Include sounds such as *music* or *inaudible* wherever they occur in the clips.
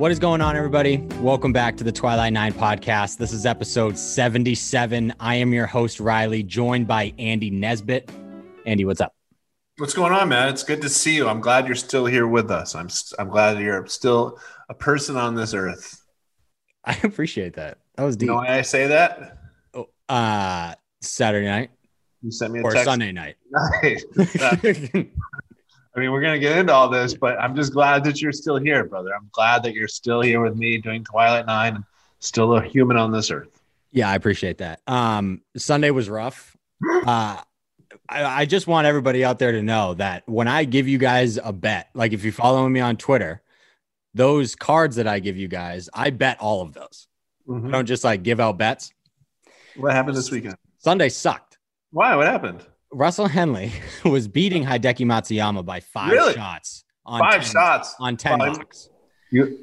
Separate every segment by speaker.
Speaker 1: What is going on, everybody? Welcome back to the Twilight Nine podcast. This is episode 77. I am your host, Riley, joined by Andy Nesbitt. Andy, what's up?
Speaker 2: What's going on, man? It's good to see you. I'm glad you're still here with us. I'm I'm glad you're still a person on this earth.
Speaker 1: I *laughs* appreciate that. That was deep.
Speaker 2: You know why I say that?
Speaker 1: Oh, uh, Saturday night
Speaker 2: You sent me a
Speaker 1: or
Speaker 2: text.
Speaker 1: Sunday night. *laughs*
Speaker 2: Nice. *laughs* I mean, we're gonna get into all this, but I'm just glad that you're still here, brother. I'm glad that you're still here with me doing Twilight Nine and still a human on this earth.
Speaker 1: yeah, I appreciate that. Um, Sunday was rough. *gasps* Uh, I, I just want everybody out there to know that when I give you guys a bet, like if you're following me on Twitter, those cards that I give you guys, I bet all of those. I don't just like give out bets.
Speaker 2: What happened this weekend?
Speaker 1: Sunday sucked.
Speaker 2: Why? What happened?
Speaker 1: Russell Henley *laughs* was beating Hideki Matsuyama by five
Speaker 2: Really?
Speaker 1: shots on
Speaker 2: Five
Speaker 1: 10
Speaker 2: shots.
Speaker 1: on 10 bucks.
Speaker 2: You.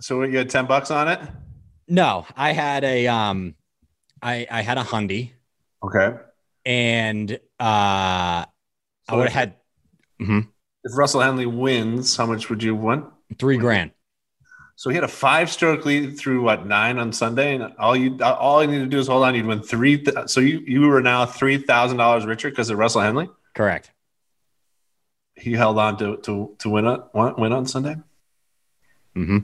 Speaker 2: So you had ten bucks on it?
Speaker 1: No, I had a um I I had a hundy
Speaker 2: Okay.
Speaker 1: and uh I would have had Mhm.
Speaker 2: If Russell Henley wins, how much would you have won?
Speaker 1: three grand.
Speaker 2: So he had a five-stroke lead through what nine on Sunday, and all you all you need to do is hold on. You'd win three. Th- so you you were now three thousand dollars richer because of Russell Henley.
Speaker 1: Correct.
Speaker 2: He held on to to to win on win on Sunday.
Speaker 1: hmm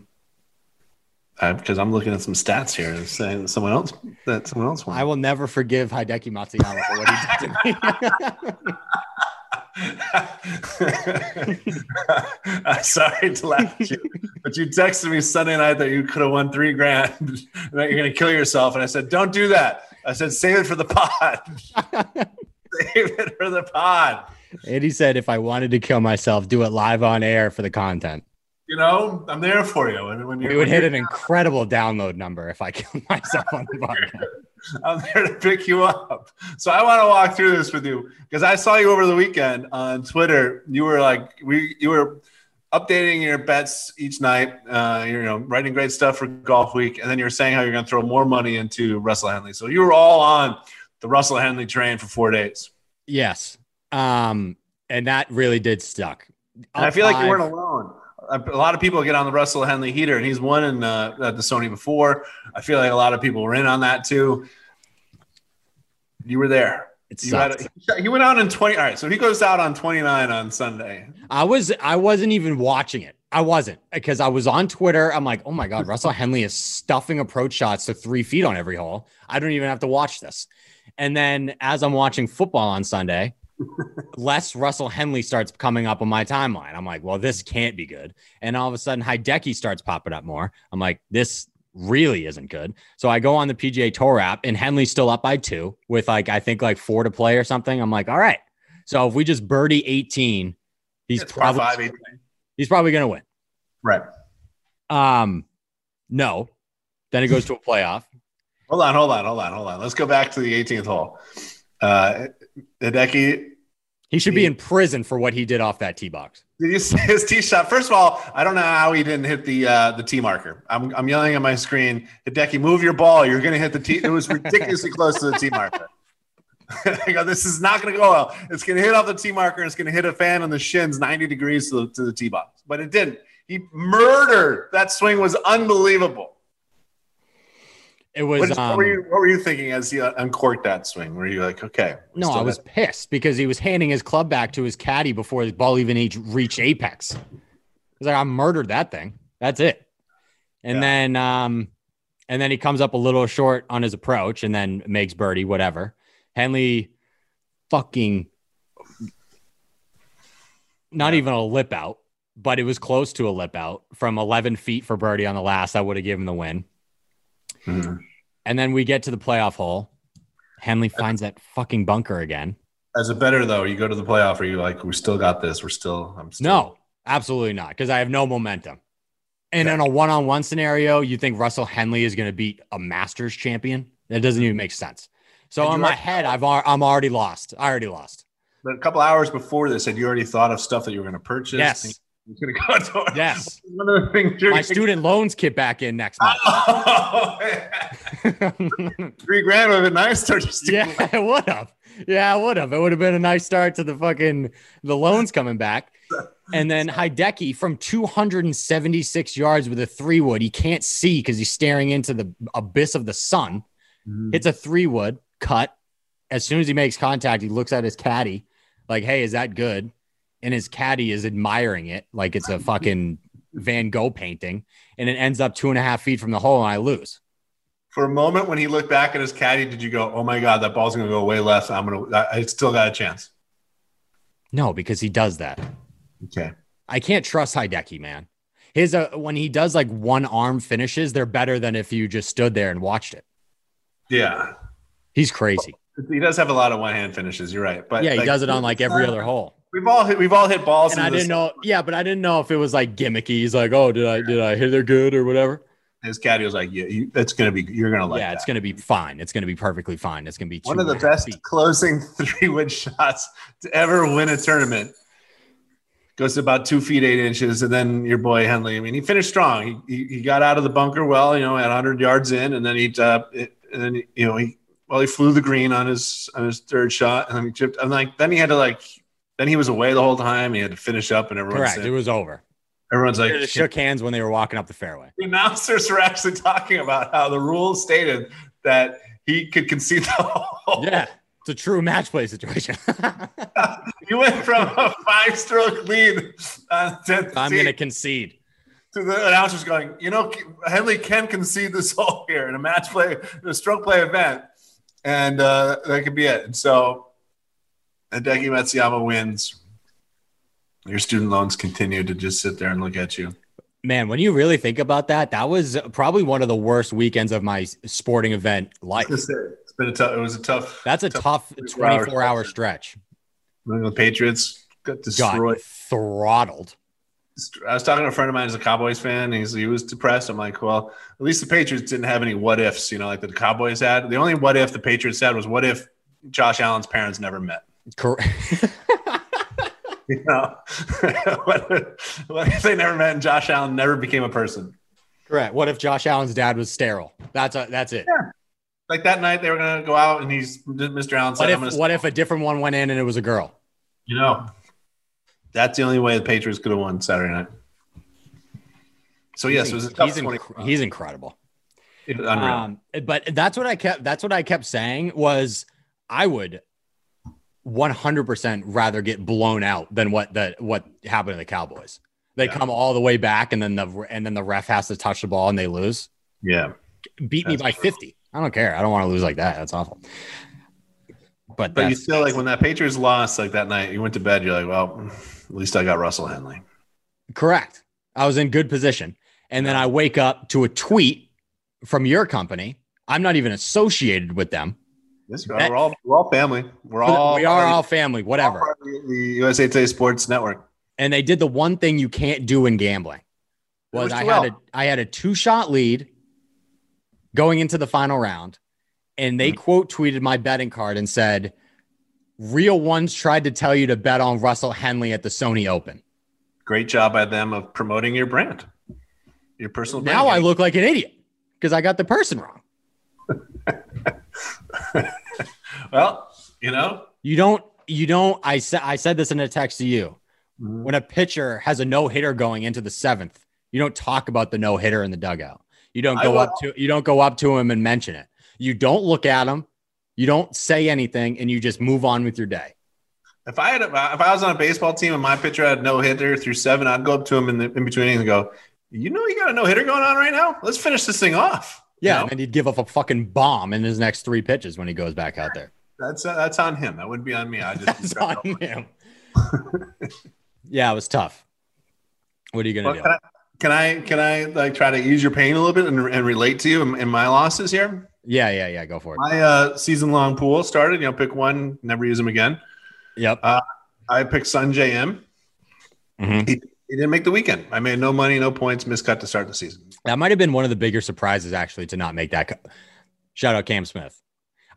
Speaker 2: Because I'm looking at some stats here and saying someone else that someone else won.
Speaker 1: I will never forgive Hideki Matsuyama for what he did to me. *laughs*
Speaker 2: I'm sorry to laugh at you, but you texted me Sunday night that you could have won three grand and *laughs* that you're going to kill yourself. And I said, don't do that. I said, save it for the pod. *laughs* save it for the pod.
Speaker 1: and he said if I wanted to kill myself, do it live on air for the content.
Speaker 2: You know, I'm there for you. When, when
Speaker 1: We
Speaker 2: you're,
Speaker 1: would hit an incredible download number if I killed *laughs* myself on the podcast. *laughs*
Speaker 2: I'm there to pick you up. So I want to walk through this with you because I saw you over the weekend on Twitter. You were like, we, you were updating your bets each night. Uh, you know, writing great stuff for Golf Week, and then you're saying how you're going to throw more money into Russell Henley. So you were all on the Russell Henley train for four days.
Speaker 1: Yes. Um, and that really did stuck.
Speaker 2: I feel like you weren't alone. A lot of people get on the Russell Henley heater, and he's won in uh, at the Sony before. I feel like a lot of people were in on that too. You were there.
Speaker 1: It
Speaker 2: You had
Speaker 1: sucked.
Speaker 2: a, he went out in 20. All right. So he goes out on 29 on Sunday.
Speaker 1: I was I wasn't even watching it. I wasn't because I was on Twitter. I'm like, oh my god, Russell Henley is stuffing approach shots to three feet on every hole. I don't even have to watch this. And then as I'm watching football on Sunday, less Russell Henley starts coming up on my timeline. I'm like, well, this can't be good. And all of a sudden, Hideki starts popping up more. I'm like, this really isn't good. So I go on the PGA Tour app, and Henley's still up by two with like I think like four to play or something. I'm like, all right. So if we just birdie 18, he's probably
Speaker 2: five, eight.
Speaker 1: he's probably gonna win.
Speaker 2: Right.
Speaker 1: Um, no. Then it goes to a playoff. *laughs*
Speaker 2: Hold on, hold on, hold on, hold on. Let's go back to the 18th hole. Uh, Hideki,
Speaker 1: He should be in prison for what he did off that tee box.
Speaker 2: did you see his tee shot? First of all, I don't know how he didn't hit the uh, the tee marker. I'm, I'm yelling at my screen, Hideki, move your ball. You're going to hit the tee. It was ridiculously close to the tee marker. *laughs* I go, this is not going to go well. It's going to hit off the tee marker. And it's going to hit a fan on the shins 90 degrees to the, to the tee box. But it didn't. He murdered. That swing was unbelievable.
Speaker 1: It
Speaker 2: What,
Speaker 1: was
Speaker 2: is- what
Speaker 1: um,
Speaker 2: were you, what were you thinking as he uh, uncorked that swing? Were you like, okay?
Speaker 1: no, I was pissed because he was handing his club back to his caddy before his ball even reached apex. He's like, I murdered that thing. That's it. And
Speaker 2: Yeah.
Speaker 1: then um, and then he comes up a little short on his approach and then makes birdie, whatever. Henley fucking not even a lip out, but it was close to a lip out from 11 feet for birdie on the last. I would have given the win.
Speaker 2: Mhm.
Speaker 1: And then we get to the playoff hole. Henley finds that fucking bunker again.
Speaker 2: As a better though, you go to the playoff. Are you like, we still got this? We're still. I'm still.
Speaker 1: No, absolutely not, because I have no momentum. And in a one-on-one scenario, you think Russell Henley is going to beat a Masters champion? That doesn't even make sense. So in my head, I've I'm already lost. I already lost.
Speaker 2: But a couple hours before this, had you already thought of stuff that you were going to purchase?
Speaker 1: Yes.
Speaker 2: You're going to go to
Speaker 1: Yes. *laughs*
Speaker 2: One of the things
Speaker 1: My student loans kick back in next month.
Speaker 2: Oh. *laughs* Three grand would have been nice. Or just
Speaker 1: yeah, it would have. yeah, it would have. It would have been a nice start to the fucking the loans coming back. And then Hideki from 276 yards with a three wood. He can't see because he's staring into the abyss of the sun.
Speaker 2: Mm-hmm.
Speaker 1: Hits a three wood cut. As soon as he makes contact, he looks at his caddy, like, hey, is that good? And his caddy is admiring it like it's a fucking Van Gogh painting. And it ends up two and a half feet from the hole, and I lose.
Speaker 2: For a moment, when he looked back at his caddy, did you go, "Oh my god, that ball's going to go way less"? I'm going to. I still got a chance."
Speaker 1: No, because he does that.
Speaker 2: Okay.
Speaker 1: I can't trust Hideki, man. His uh, when he does like one arm finishes, they're better than if you just stood there and watched it.
Speaker 2: Yeah,
Speaker 1: He's crazy.
Speaker 2: he does have a lot of one hand finishes. You're right, but
Speaker 1: Yeah, he
Speaker 2: like,
Speaker 1: does it on like every other hole.
Speaker 2: We've all hit, we've all hit balls.
Speaker 1: And I didn't know. Yeah, but I didn't know if it was like gimmicky. He's like, oh, did I did I hit it good or whatever?
Speaker 2: His caddy was like, "Yeah, you, that's going to be. You're going to like
Speaker 1: yeah,
Speaker 2: that."
Speaker 1: it's gonna be fine. It's gonna be perfectly fine. It's gonna be
Speaker 2: One of the
Speaker 1: and a half
Speaker 2: best
Speaker 1: feet.
Speaker 2: closing *laughs* three wood shots to ever win a tournament. Goes to about two feet eight inches, and then your boy Henley. I mean, he finished strong. He, he, he got out of the bunker well, you know, at 100 yards in, and then he uh, it, and then you know he well he flew the green on his on his third shot, and then he chipped. And like then he had to like then he was away the whole time. He had to finish up, and everyone's
Speaker 1: Correct. It was over.
Speaker 2: everyone's like
Speaker 1: just shook hands when they were walking up the fairway.
Speaker 2: the announcers were actually talking about how the rules stated that he could concede the hole.
Speaker 1: Yeah, it's a true match play situation. *laughs* *laughs*
Speaker 2: You went from a five stroke lead uh, to,
Speaker 1: I'm gonna concede.
Speaker 2: to the announcers going, you know, Henley can concede this hole here in a match play, in a stroke play event, and uh, that could be it. And so, Hideki Matsuyama wins. Your student loans continue to just sit there and look at you.
Speaker 1: Man, when you really think about that, that was probably one of the worst weekends of my sporting event life.
Speaker 2: It's been a tough. It was a tough.
Speaker 1: That's a tough
Speaker 2: 24 hours
Speaker 1: 24 hour stretch.
Speaker 2: New England Patriots got
Speaker 1: Got
Speaker 2: destroyed.
Speaker 1: throttled.
Speaker 2: I was talking to a friend of mine who's a Cowboys fan. He's he was depressed. I'm like, well, at least the Patriots didn't have any what ifs, you know, like the Cowboys had. The only what if the Patriots had was what if Josh Allen's parents never met.
Speaker 1: Correct. *laughs*
Speaker 2: You know, *laughs* what, if, what if they never met and Josh Allen never became a person?
Speaker 1: Correct. What if Josh Allen's dad was sterile? That's a, that's it. Yeah.
Speaker 2: Like that night, they were gonna go out and he's Mr. Allen said,
Speaker 1: What
Speaker 2: "I'm
Speaker 1: if what if a different one went in and it was a girl?
Speaker 2: you know, that's the only way the Patriots could have won Saturday night. So yes, it was a tough
Speaker 1: he's,
Speaker 2: 20
Speaker 1: inc- he's incredible.
Speaker 2: It was unreal.
Speaker 1: Um, but that's what I kept. That's what I kept saying was I would 100% rather get blown out than what that what happened to the Cowboys. They
Speaker 2: Yeah.
Speaker 1: come all the way back and then the and then the ref has to touch the ball and they lose.
Speaker 2: yeah.
Speaker 1: Beat me by
Speaker 2: true.
Speaker 1: 50. I don't care. I don't want to lose like that. That's awful. But,
Speaker 2: But you
Speaker 1: that's,
Speaker 2: still like when that Patriots lost like that night, you went to bed, you're like, well, at least I got Russell Henley.
Speaker 1: correct. I was in good position. And then I wake up to a tweet from your company. I'm not even associated with them.
Speaker 2: Are. We're all we're all family. We're all
Speaker 1: we are all family, whatever.
Speaker 2: all the USA Today Sports Network.
Speaker 1: and they did the one thing you can't do in gambling was
Speaker 2: was
Speaker 1: I had
Speaker 2: well.
Speaker 1: a I had a two shot lead going into the final round, and they
Speaker 2: Mhm.
Speaker 1: quote tweeted my betting card and said, "Real ones tried to tell you to bet on Russell Henley at the Sony Open."
Speaker 2: Great job by them of promoting your brand, your personal. brand.
Speaker 1: Now I look like an idiot because I got the person wrong. *laughs*
Speaker 2: well, you know,
Speaker 1: You don't. You don't. I said. I said this in a text to you.
Speaker 2: Mm-hmm.
Speaker 1: When a pitcher has a no hitter going into the seventh, you don't talk about the no hitter in the dugout. You don't go up to. You don't go up to him and mention it. You don't look at him. You don't say anything, and you just move on with your day.
Speaker 2: if I had a, if I was on a baseball team and my pitcher had no hitter through seven, I'd go up to him in the in between and go, "You know, you got a no hitter going on right now. Let's finish this thing off." You
Speaker 1: Yeah,
Speaker 2: know?
Speaker 1: and he'd give up a fucking bomb in his next three pitches when he goes back out there.
Speaker 2: that's uh, that's on him. That wouldn't be on me. I just *laughs*
Speaker 1: That's on him. yeah, it was tough. What are you gonna do?
Speaker 2: can I can I can I like try to ease your pain a little bit and, and relate to you in, in my losses here?
Speaker 1: Yeah, yeah, yeah. Go for it.
Speaker 2: My uh, season long pool started. You know, pick one, never use them again.
Speaker 1: Yep.
Speaker 2: I picked Sungjae Im.
Speaker 1: Mhm.
Speaker 2: He, he didn't make the weekend. I made no money, no points, miscut to start the season.
Speaker 1: That might have been one of the bigger surprises, actually, to not make that. cut. Shout out Cam Smith.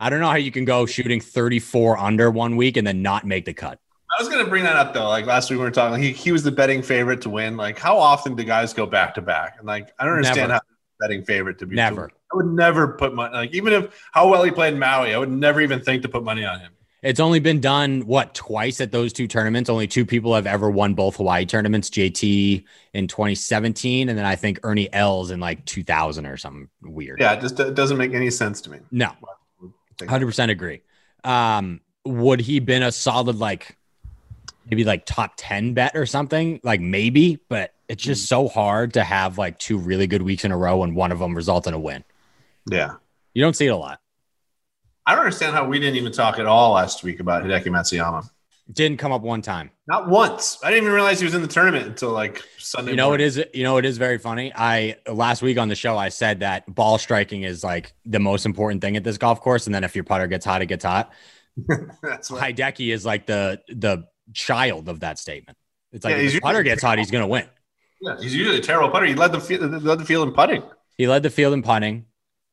Speaker 1: I don't know how you can go shooting 34 under one week and then not make the cut.
Speaker 2: I was going to bring that up though. Like last week we were talking, he, he was the betting favorite to win. Like how often do guys go back to back? And like I don't understand
Speaker 1: Never.
Speaker 2: how betting favorite to be.
Speaker 1: Never.
Speaker 2: I would never put money. Like even if how well he played in Maui, I would never even think to put money on him.
Speaker 1: It's only been done what twice at those two tournaments. Only two people have ever won both Hawaii tournaments. JT in 2017, and then I think Ernie Els in like 2000 or something weird.
Speaker 2: Yeah, it just it doesn't make any sense to me.
Speaker 1: No, 100 percent agree. Um, would he been a solid like maybe like top 10 bet or something? Like maybe, but it's just so hard to have like two really good weeks in a row and one of them result in a win.
Speaker 2: Yeah.
Speaker 1: You don't see it a lot.
Speaker 2: I don't understand how we didn't even talk at all last week about Hideki Matsuyama.
Speaker 1: Didn't come up one time.
Speaker 2: Not once. I didn't even realize he was in the tournament until like Sunday.
Speaker 1: You know,
Speaker 2: morning.
Speaker 1: it is. You know, it is very funny. I last week on the show, I said that ball striking is like the most important thing at this golf course, and then if your putter gets hot, it gets hot. *laughs*
Speaker 2: That's what,
Speaker 1: Hideki is like the the child of that statement. It's like
Speaker 2: Yeah,
Speaker 1: if the putter gets hot, he's going to win.
Speaker 2: yeah, he's usually a terrible putter. He led the field, led the field in putting.
Speaker 1: He led the field in putting.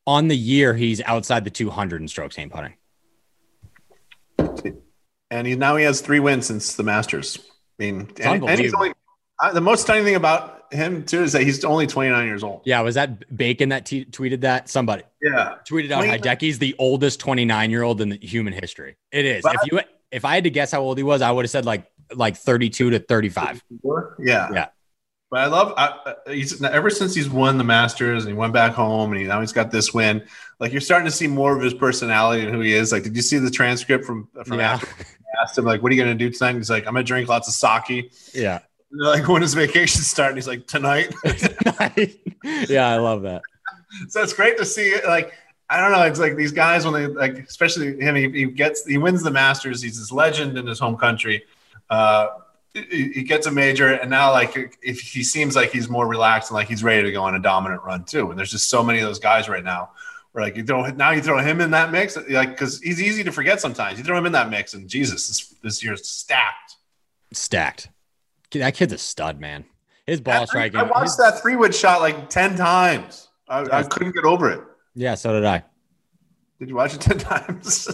Speaker 1: On the year, he's outside the 200 in strokes gained putting.
Speaker 2: and he now he has three wins since the Masters. I mean, and, and he's only, uh, the most stunning thing about him too is that he's only 29 years old.
Speaker 1: Yeah, was that Bacon that t- tweeted that? Somebody
Speaker 2: Yeah,
Speaker 1: tweeted out
Speaker 2: 29.
Speaker 1: Hideki's the oldest 29 year old in the human history. It is.
Speaker 2: But-
Speaker 1: if you if I had to guess how old he was, I would have said like like 32 to 35.
Speaker 2: yeah,
Speaker 1: Yeah.
Speaker 2: But I love I, uh, he's ever since he's won the Masters and he went back home and he now he's got this win. Like you're starting to see more of his personality and who he is. Like, did you see the transcript from from
Speaker 1: Yeah.
Speaker 2: after I asked him like, "What are you going to do tonight?" And he's like, "I'm going to drink lots of sake."
Speaker 1: Yeah.
Speaker 2: And like, *laughs* when his vacation starting? He's like, *laughs* tonight.
Speaker 1: yeah, I love that.
Speaker 2: so it's great to see. Like, I don't know. It's like these guys when they like, especially him. He, he gets he wins the Masters. He's this legend in his home country. Uh, he, gets a major, and now like if he seems like he's more relaxed and like he's ready to go on a dominant run too. And there's just so many of those guys right now. Where like you throw now you throw him in that mix, like because he's easy to forget sometimes. You throw him in that mix, and Jesus, this, this year's stacked.
Speaker 1: Stacked. Kid- That kid's a stud, man. His ball
Speaker 2: I-
Speaker 1: striking.
Speaker 2: I watched
Speaker 1: his-
Speaker 2: that three wood shot like ten times. I, I couldn't get over it.
Speaker 1: yeah, so did I.
Speaker 2: Did you watch it 10 *laughs* times?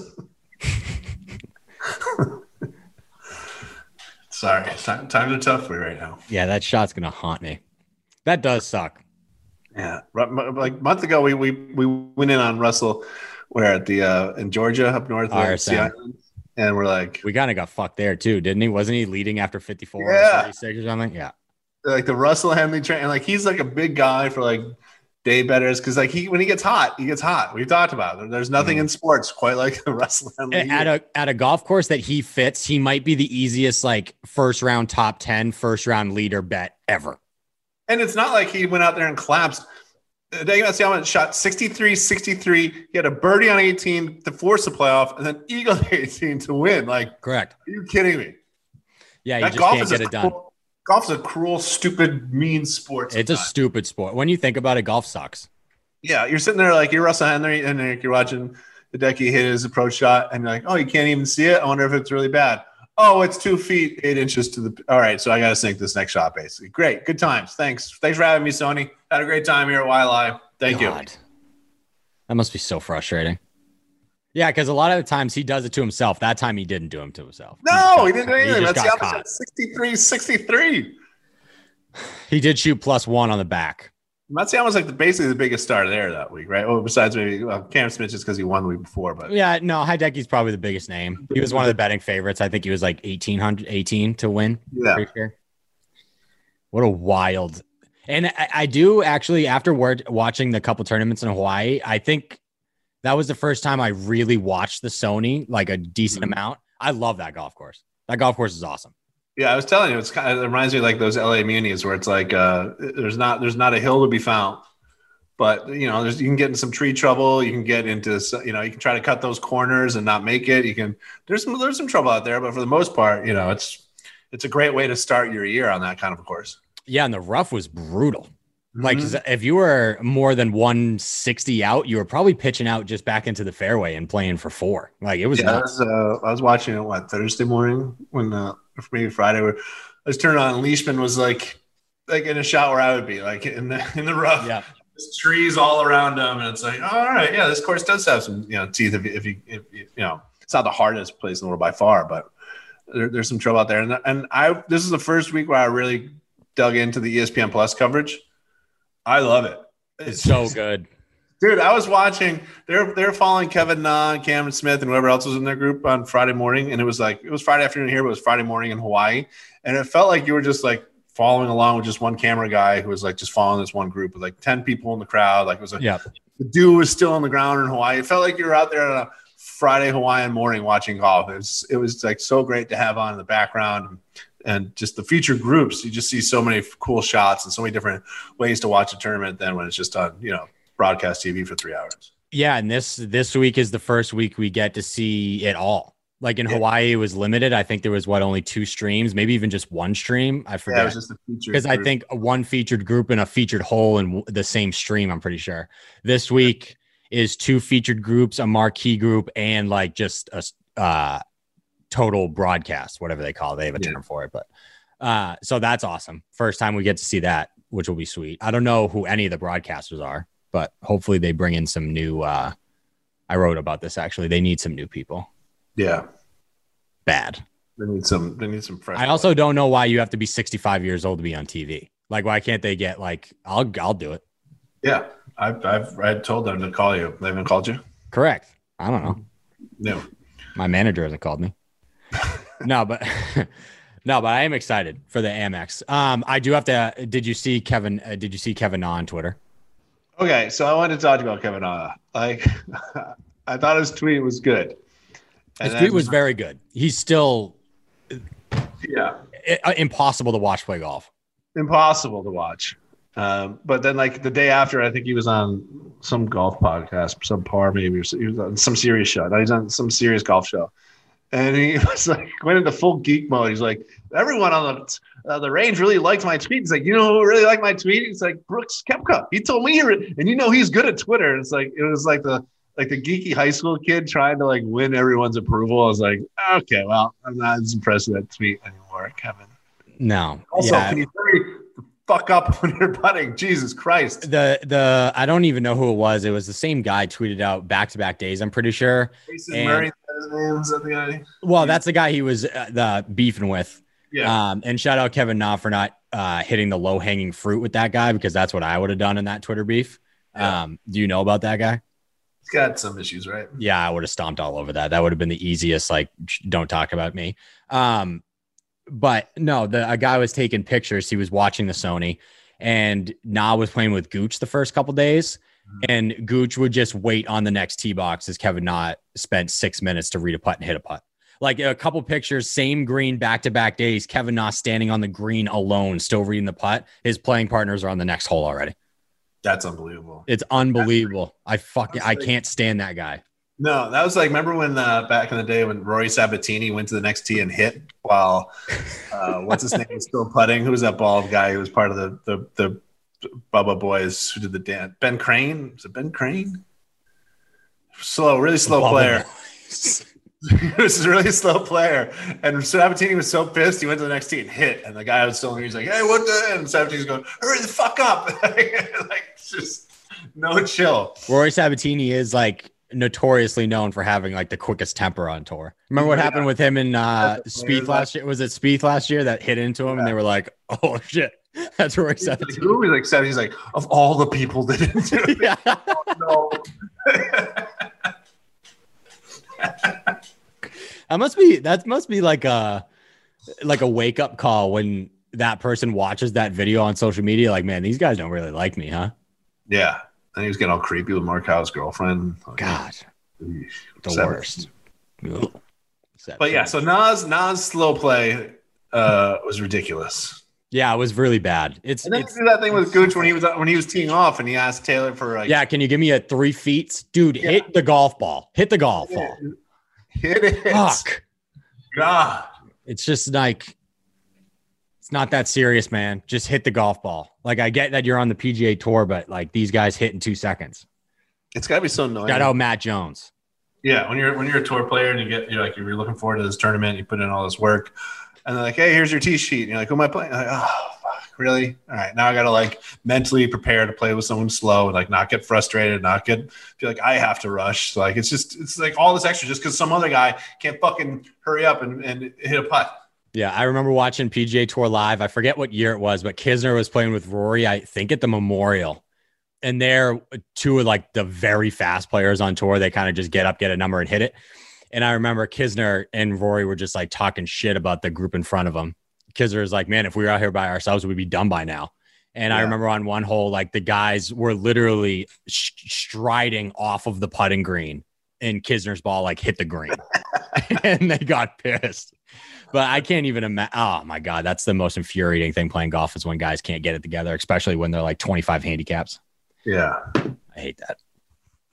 Speaker 2: *laughs* Sorry, time, times are tough for you right now.
Speaker 1: Yeah, that shot's gonna haunt me. That does suck.
Speaker 2: Yeah, like a month ago, we we we went in on Russell, where at the uh in Georgia up north,
Speaker 1: RSM.
Speaker 2: islands, and we're like,
Speaker 1: We kind of got fucked there too, didn't he? Wasn't he leading after 54
Speaker 2: Yeah.
Speaker 1: or 36 or something? Yeah.
Speaker 2: like the Russell Henley train, and like he's like a big guy for like day betters because like he when he gets hot, he gets hot. We've talked about it. There's nothing mm-hmm. in sports quite like *laughs* the Russell Henley.
Speaker 1: at a at a golf course that he fits, he might be the easiest like first round top 10 first round leader bet ever.
Speaker 2: And it's not like he went out there and collapsed. Uh, Daniel Matsuyama shot 63 63. He had a birdie on 18 to force the playoff and then eagle 18 to win. Like,
Speaker 1: Correct.
Speaker 2: are you kidding me?
Speaker 1: Yeah, you just
Speaker 2: golf
Speaker 1: can't
Speaker 2: is
Speaker 1: get
Speaker 2: a
Speaker 1: it done.
Speaker 2: Golf's a cruel, stupid, mean sport.
Speaker 1: It's a stupid sport. When you think about it, golf sucks.
Speaker 2: yeah, you're sitting there like you're Russell Henley and like, you're watching Hideki hit his approach shot and you're like, oh, you can't even see it. I wonder if it's really bad. Oh, it's two feet, eight inches to the. All right, so I got to sink this next shot, basically. Great, good times. Thanks, thanks for having me, Sony. Had a great time here at Waialae. Thank you.
Speaker 1: That must be so frustrating. Yeah, because a lot of the times he does it to himself. That time he didn't do him to himself.
Speaker 2: No, he didn't do anything.
Speaker 1: just
Speaker 2: the opposite.
Speaker 1: caught.
Speaker 2: 63 63.
Speaker 1: He did shoot plus one on the back.
Speaker 2: Matsuyama's like the, basically the biggest star there that week, right? Well, besides maybe well, Cam Smith just because he won the week before, but
Speaker 1: Yeah, no, Hideki's probably the biggest name. He was one of the betting favorites. I think he was like 1800, 18 to win.
Speaker 2: yeah.
Speaker 1: Sure. What a wild. And I, I do actually, after watching the couple tournaments in Hawaii, I think that was the first time I really watched the Sony like a decent
Speaker 2: Mhm.
Speaker 1: amount. I love that golf course. That golf course is awesome.
Speaker 2: Yeah, I was telling you, it's kind of it reminds me of like those LA munis where it's like uh, there's not there's not a hill to be found, but you know there's you can get in some tree trouble. You can get into you know you can try to cut those corners and not make it. You can there's some there's some trouble out there, but for the most part, you know it's it's a great way to start your year on that kind of a course.
Speaker 1: Yeah, and the rough was brutal. Like
Speaker 2: Mhm.
Speaker 1: if you were more than 160 out, you were probably pitching out just back into the fairway and playing for four. Like it was
Speaker 2: yeah, I was, uh, I was watching it what Thursday morning when uh, maybe Friday where I was turning on Leishman was like like in a shot where I would be like in the in the rough.
Speaker 1: Yeah.
Speaker 2: There's trees all around him, and it's like, oh, all right, yeah, this course does have some you know teeth. If you, if you, if you, you know, it's not the hardest place in the world by far, but there, there's some trouble out there. And and I this is the first week where I really dug into the ESPN Plus coverage. I love it.
Speaker 1: It's so good.
Speaker 2: Dude, I was watching. They're they're following Kevin Na, Cameron Smith, and whoever else was in their group on Friday morning, and it was like it was Friday afternoon here, but it was Friday morning in Hawaii, and it felt like you were just like following along with just one camera guy who was like just following this one group with like ten people in the crowd. Like it was a
Speaker 1: Yeah.
Speaker 2: the dew was still on the ground in Hawaii. It felt like you were out there on a Friday Hawaiian morning watching golf. It was it was like so great to have on in the background and just the featured groups. You just see so many cool shots and so many different ways to watch a tournament than when it's just on you know broadcast TV for three hours.
Speaker 1: Yeah, and this this week is the first week we get to see it all. Like in
Speaker 2: Yeah.
Speaker 1: Hawaii, it was limited. I think there was what only two streams, maybe even just one stream. I
Speaker 2: Yeah, it
Speaker 1: forget
Speaker 2: was just a featured
Speaker 1: because I think one featured group and a featured whole in the same stream. I'm pretty sure this week is two featured groups, a marquee group, and like just a uh, total broadcast, whatever they call. it. They have a
Speaker 2: Yeah.
Speaker 1: term for it, but uh, so that's awesome. First time we get to see that, which will be sweet. I don't know who any of the broadcasters are, but hopefully they bring in some new. Uh, I wrote about this actually. They need some new people.
Speaker 2: yeah,
Speaker 1: Bad.
Speaker 2: they need some they need some fresh.
Speaker 1: I also don't know why you have to be 65 years old to be on TV. Like, why can't they get like I'll I'll do it.
Speaker 2: yeah, I've I've I told them to call you. They haven't called you.
Speaker 1: Correct. I don't know.
Speaker 2: No,
Speaker 1: My manager hasn't called me. *laughs* no, but *laughs* no, but I am excited for the Amex. Um, I do have to. Did you see Kevin? Uh, did you see Kevin Na on Twitter?
Speaker 2: Okay, so I wanted to talk about Kevin Na. Like, *laughs* I thought his tweet was good.
Speaker 1: His tweet was very good. He's still
Speaker 2: yeah
Speaker 1: uh, impossible to watch play golf.
Speaker 2: impossible to watch. Um, but then, like the day after, I think he was on some golf podcast, some par maybe, or he was on some serious show. No, he's on some serious golf show, and he *laughs* was like went into full geek mode. He's like, everyone on the uh, the range really liked my tweet. He's like, you know who really liked my tweet? He's like Brooks Koepka. He told me, he re- and you know he's good at Twitter. It's like it was like the like the geeky high school kid trying to like win everyone's approval. I was like, okay, well, I'm not as impressed with that tweet anymore, Kevin.
Speaker 1: No.
Speaker 2: Also,
Speaker 1: yeah.
Speaker 2: can you fuck up *laughs* when you're putting? Jesus Christ.
Speaker 1: the the I don't even know who it was. It was the same guy tweeted out back to back days. I'm pretty sure.
Speaker 2: Jason
Speaker 1: And-
Speaker 2: Murray, is that his name? Is that the guy?
Speaker 1: Well, that's the guy he was uh, the beefing with.
Speaker 2: Yeah.
Speaker 1: Um, and shout out Kevin Na for not uh, hitting the low hanging fruit with that guy because that's what I would have done in that Twitter beef.
Speaker 2: Yeah.
Speaker 1: Um, do you know about that guy?
Speaker 2: He's got some issues, right?
Speaker 1: Yeah, I would have stomped all over that. That would have been the easiest. Like, don't talk about me. Um, but no, the a guy was taking pictures. He was watching the Sony, and Na was playing with Gooch the first couple days, mm-hmm. and Gooch would just wait on the next tee box as Kevin Na spent six minutes to read a putt and hit a putt. Like a couple pictures, same green back to back days. Kevin Na standing on the green alone, still reading the putt. His playing partners are on the next hole already.
Speaker 2: That's unbelievable.
Speaker 1: It's unbelievable. I fucking I can't stand that guy.
Speaker 2: No, that was like remember when uh, back in the day when Rory Sabbatini went to the next tee and hit while uh, what's his name was still putting. Who was that bald guy who was part of the the the Bubba Boys who did the dance? Ben Crane was it Ben Crane? Slow, really slow player. *laughs* He was a really slow player, and Sabbatini was so pissed. He went to the next tee and hit, and the guy was still. here. He's like, "Hey, what the?" And Sabbatini's going, "Hurry the fuck up!" *laughs* like just no chill.
Speaker 1: Rory Sabatini is like notoriously known for having like the quickest temper on tour. Remember what
Speaker 2: Yeah.
Speaker 1: happened with him in uh Speed last year? Was it Speed last year that hit into him and they were like, "Oh shit, *laughs* that's
Speaker 2: like,
Speaker 1: Sabbatini."
Speaker 2: who? He's like, seven. He's like, of all the people that didn't do it,
Speaker 1: yeah.
Speaker 2: no. *laughs*
Speaker 1: That must be that must be like a like a wake up call when that person watches that video on social media. Like, man, these guys don't really like me, huh?
Speaker 2: yeah. And he was getting all creepy with Mark Howe's girlfriend.
Speaker 1: God, the worst.
Speaker 2: But yeah, so Nas Nas slow play uh, was ridiculous.
Speaker 1: yeah, it was really bad. It's
Speaker 2: And then
Speaker 1: it's
Speaker 2: he did that thing with Gooch when he was when he was teeing off and he asked Talor for like
Speaker 1: yeah. Can you give me a three feet, dude?
Speaker 2: Yeah.
Speaker 1: Hit the golf ball. Hit the golf ball.
Speaker 2: hit it.
Speaker 1: Fuck.
Speaker 2: God.
Speaker 1: It's just like it's not that serious, man. Just hit the golf ball. Like I get that you're on the PGA tour, but like these guys hit in two seconds.
Speaker 2: It's gotta be so annoying.
Speaker 1: Shout out Matt Jones.
Speaker 2: Yeah, when you're when you're a tour player and you get you're like you're looking forward to this tournament, you put in all this work, and they're like, "Hey, here's your tee sheet." And you're like, "Who am I playing?" Like, "Oh, fuck, really? All right, now I gotta like mentally prepare to play with someone slow and like not get frustrated, not get feel like I have to rush. Like it's just it's like all this extra just because some other guy can't fucking hurry up and, and hit a putt.
Speaker 1: Yeah, I remember watching PGA Tour live. I forget what year it was, but Kisner was playing with Rory, I think at the Memorial. and they're two of like the very fast players on tour. They kind of just get up, get a number, and hit it. And I remember Kisner and Rory were just like talking shit about the group in front of them. Kisner is like, man, if we were out here by ourselves, we'd be done by now. And yeah. I remember on one hole, like the guys were literally sh- striding off of the putting green, and Kisner's ball like hit the green, *laughs* and they got pissed. But I can't even imagine. Oh my god, that's the most infuriating thing playing golf is when guys can't get it together, especially when they're like 25 handicaps.
Speaker 2: Yeah,
Speaker 1: I hate that.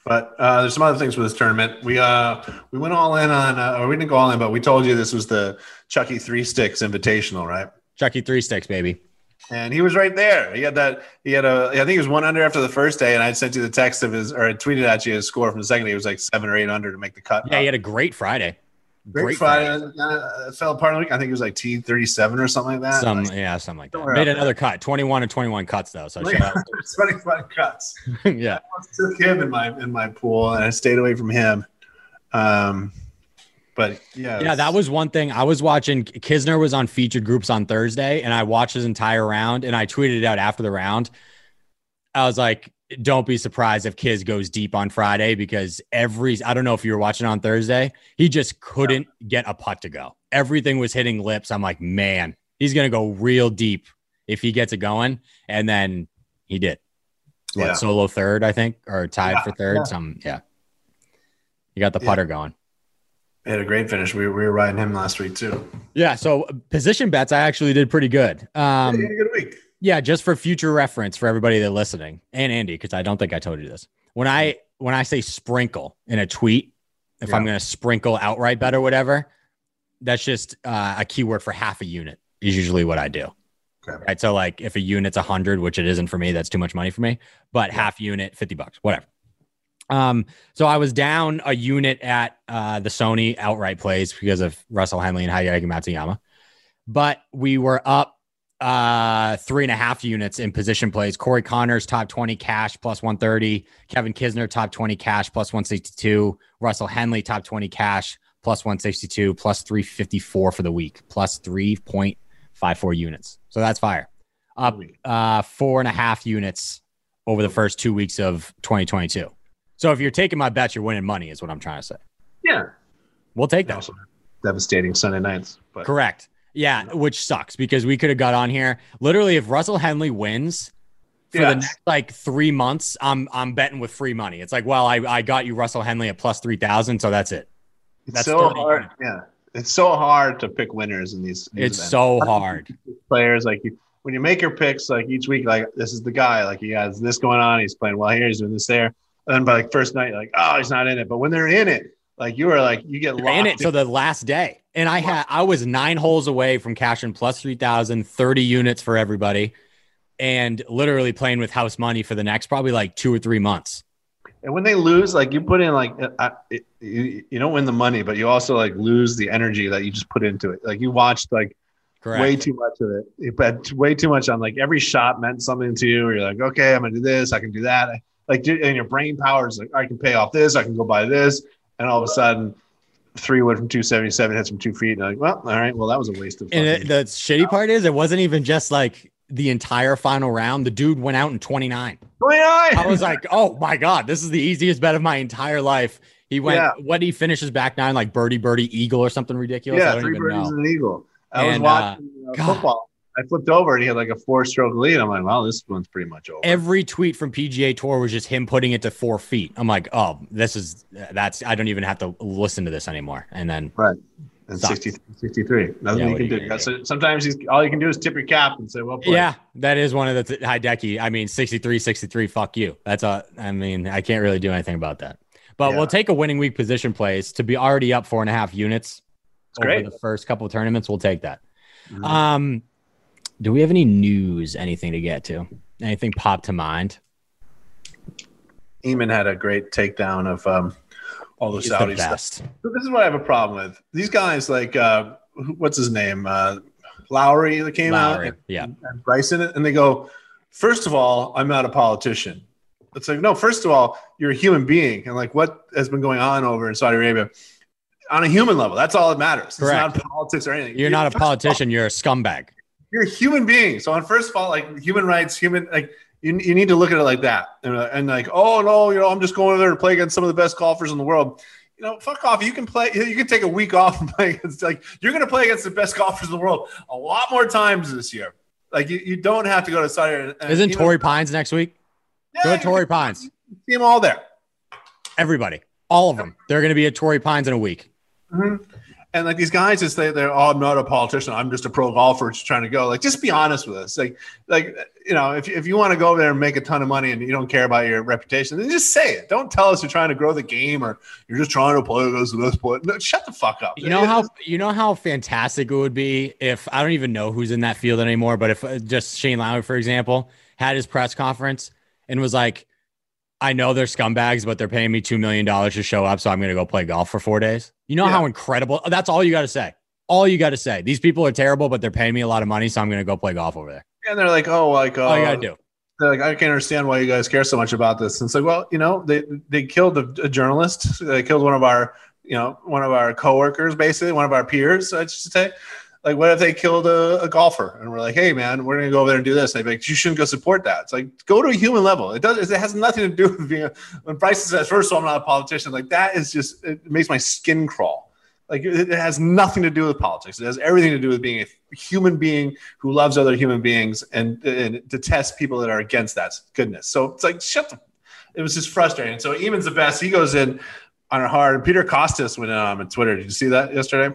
Speaker 2: But uh, there's some other things with this tournament. We uh we went all in on, uh, or we didn't go all in, but we told you this was the Chucky Three Sticks Invitational, right?
Speaker 1: Chucky Three Sticks, baby.
Speaker 2: And he was right there. He had that. He had a. I think he was one under after the first day, and I sent you the text of his, or I tweeted at you his score from the second day. He was like seven or eight under to make the cut.
Speaker 1: Yeah, he had a great Friday.
Speaker 2: Great, great Friday. Friday. Uh, fell apart. of the week. I think it was like T thirty seven or something like that.
Speaker 1: Some
Speaker 2: like,
Speaker 1: yeah, something like that. Made another there. cut. Twenty one and twenty one cuts though. So *laughs*
Speaker 2: twenty one cuts. *laughs*
Speaker 1: yeah,
Speaker 2: I took him in my in my pool, and I stayed away from him. Um, but yeah,
Speaker 1: yeah, that was one thing. I was watching. Kisner was on featured groups on Thursday, and I watched his entire round, and I tweeted it out after the round. I was like, don't be surprised if Kiz goes deep on Friday because every I don't know if you were watching on Thursday, he just couldn't yeah. get a putt to go. Everything was hitting lips. I'm like, man, he's gonna go real deep if he gets it going. And then he did. What yeah. solo third, I think, or tied yeah. for third. Some yeah. He got the putter going.
Speaker 2: He had a great finish. We, we were riding him last week too.
Speaker 1: Yeah. So position bets, I actually did pretty good. Um,
Speaker 2: he had a good week
Speaker 1: yeah, just for future reference for everybody that listening and Andy, because I don't think I told you this. When I when I say sprinkle in a tweet, if yeah. I'm going to sprinkle outright bet or whatever, that's just uh, a keyword for half a unit is usually what I do. Okay. Right. So like if a unit's a hundred, which it isn't for me, that's too much money for me. But yeah. half unit, fifty bucks, whatever. Um, so I was down a unit at uh, the Sony outright plays because of Russell Henley and Hideki Matsuyama, but we were up uh three and a half units in position plays. Corey Conners, top 20 cash plus 130. Kevin Kisner top 20 cash plus 162. Russell Henley top 20 cash plus 162 plus 354 for the week plus 3.54 units. So that's fire. Up uh four and a half units over the first two weeks of 2022. So if you're taking my bet, you're winning money, is what I'm trying to say.
Speaker 2: Yeah.
Speaker 1: We'll take that.
Speaker 2: Devastating Sunday nights.
Speaker 1: But. Correct. Yeah, which sucks because we could have got on here. Literally, if Russell Henley wins for yes. the next like three months, I'm I'm betting with free money. It's like, well, I, I got you Russell Henley at plus three thousand, so that's it.
Speaker 2: It's that's so hard. Yeah, it's so hard to pick winners in these. these
Speaker 1: it's events. so hard.
Speaker 2: Players like you, when you make your picks, like each week, like this is the guy. Like he has this going on. He's playing well here. He's doing this there. And then by like first night, like oh, he's not in it. But when they're in it, like you were like you get
Speaker 1: locked in it till the last day. And I had I was nine holes away from cashing plus 3,000, 30 units for everybody, and literally playing with house money for the next probably like two or three months.
Speaker 2: And when they lose, like you put in like uh, it, you, you don't win the money, but you also like lose the energy that you just put into it. Like you watched like Correct. way too much of it. You bet way too much on like every shot meant something to you. You're like, okay, I'm gonna do this. I can do that. Like, and your brain power is like, I can pay off this. I can go buy this and all of a sudden three wood from 277 hits from two feet and like well all right well that was a waste of time.
Speaker 1: and it, the shitty part is it wasn't even just like the entire final round. The dude went out in 29
Speaker 2: 29
Speaker 1: i was like oh my god this is the easiest bet of my entire life. He went yeah. what he finishes back nine like birdie birdie eagle or something ridiculous?
Speaker 2: Yeah three birdies and an eagle. I and, was uh, watching uh, football I flipped over and he had like a four stroke lead. I'm like, wow, this one's pretty much over.
Speaker 1: Every tweet from PGA Tour was just him putting it to four feet. I'm like, oh, this is that's I don't even have to listen to this anymore. And then
Speaker 2: right. And 60, 63. Nothing yeah, you can do. do. sometimes he's, all you can do is tip your cap and say, well,
Speaker 1: play. yeah, that is one of the th- decky. I mean, 63, 63, fuck you. That's a, I mean, I can't really do anything about that. But yeah. we'll take a winning week position place to be already up four and a half units
Speaker 2: over great.
Speaker 1: the first couple of tournaments. We'll take that. Mm-hmm. Um, do we have any news, anything to get to? Anything pop to mind?
Speaker 2: Eamon had a great takedown of um, all the He's Saudi the stuff. So this is what I have a problem with. These guys, like, uh, what's his name? Uh, Lowry that came Lowry,
Speaker 1: out. And, yeah.
Speaker 2: And Bryson, and they go, first of all, I'm not a politician. It's like, no, first of all, you're a human being. And like what has been going on over in Saudi Arabia on a human level, that's all that matters. Correct. It's not politics or anything.
Speaker 1: You're, you're not a politician, you're a scumbag
Speaker 2: you're a human being. So on first of all, like human rights, human like you, you need to look at it like that, and, uh, and like, oh no, you know, I'm just going there to play against some of the best golfers in the world. You know, fuck off. You can play. You can take a week off and *laughs* play against like you're going to play against the best golfers in the world a lot more times this year. Like you, you don't have to go to Saudi.
Speaker 1: And, Isn't Torrey Pines next week? Yeah, go to Torrey Pines. See
Speaker 2: them all there.
Speaker 1: Everybody, all of them. They're going to be at Torrey Pines in a week.
Speaker 2: Mm-hmm. And like these guys just say they're oh I'm not a politician. I'm just a pro golfer just trying to go. Like just be honest with us. Like like you know if, if you want to go there and make a ton of money and you don't care about your reputation then just say it. Don't tell us you're trying to grow the game or you're just trying to play against this point no, shut the fuck up
Speaker 1: you know how you know how fantastic it would be if I don't even know who's in that field anymore but if uh, just Shane Lowry for example had his press conference and was like I know they're scumbags, but they're paying me $2 million to show up. So I'm going to go play golf for four days. You know yeah. how incredible that's all you got to say. All you got to say. These people are terrible, but they're paying me a lot of money. So I'm going to go play golf over there.
Speaker 2: And they're like, oh, like, uh,
Speaker 1: all you got to do.
Speaker 2: They're like, I can't understand why you guys care so much about this. And it's like, well, you know, they, they killed a, a journalist. They killed one of our, you know, one of our coworkers, basically, one of our peers, So I should say like what if they killed a, a, golfer? And we're like hey man we're gonna go over there and do this. And they'd be like you shouldn't go support that. It's like go to a human level. It does it has nothing to do with being a, when bryce says first of all i'm not a politician like that is just it makes my skin crawl. Like it, it has nothing to do with politics. It has everything to do with being a human being who loves other human beings and, and detests people that are against that goodness. So it's like shut the it was just frustrating. So Eamon's the best. He goes in on a hard peter Kostis went on, on twitter. Did you see that yesterday?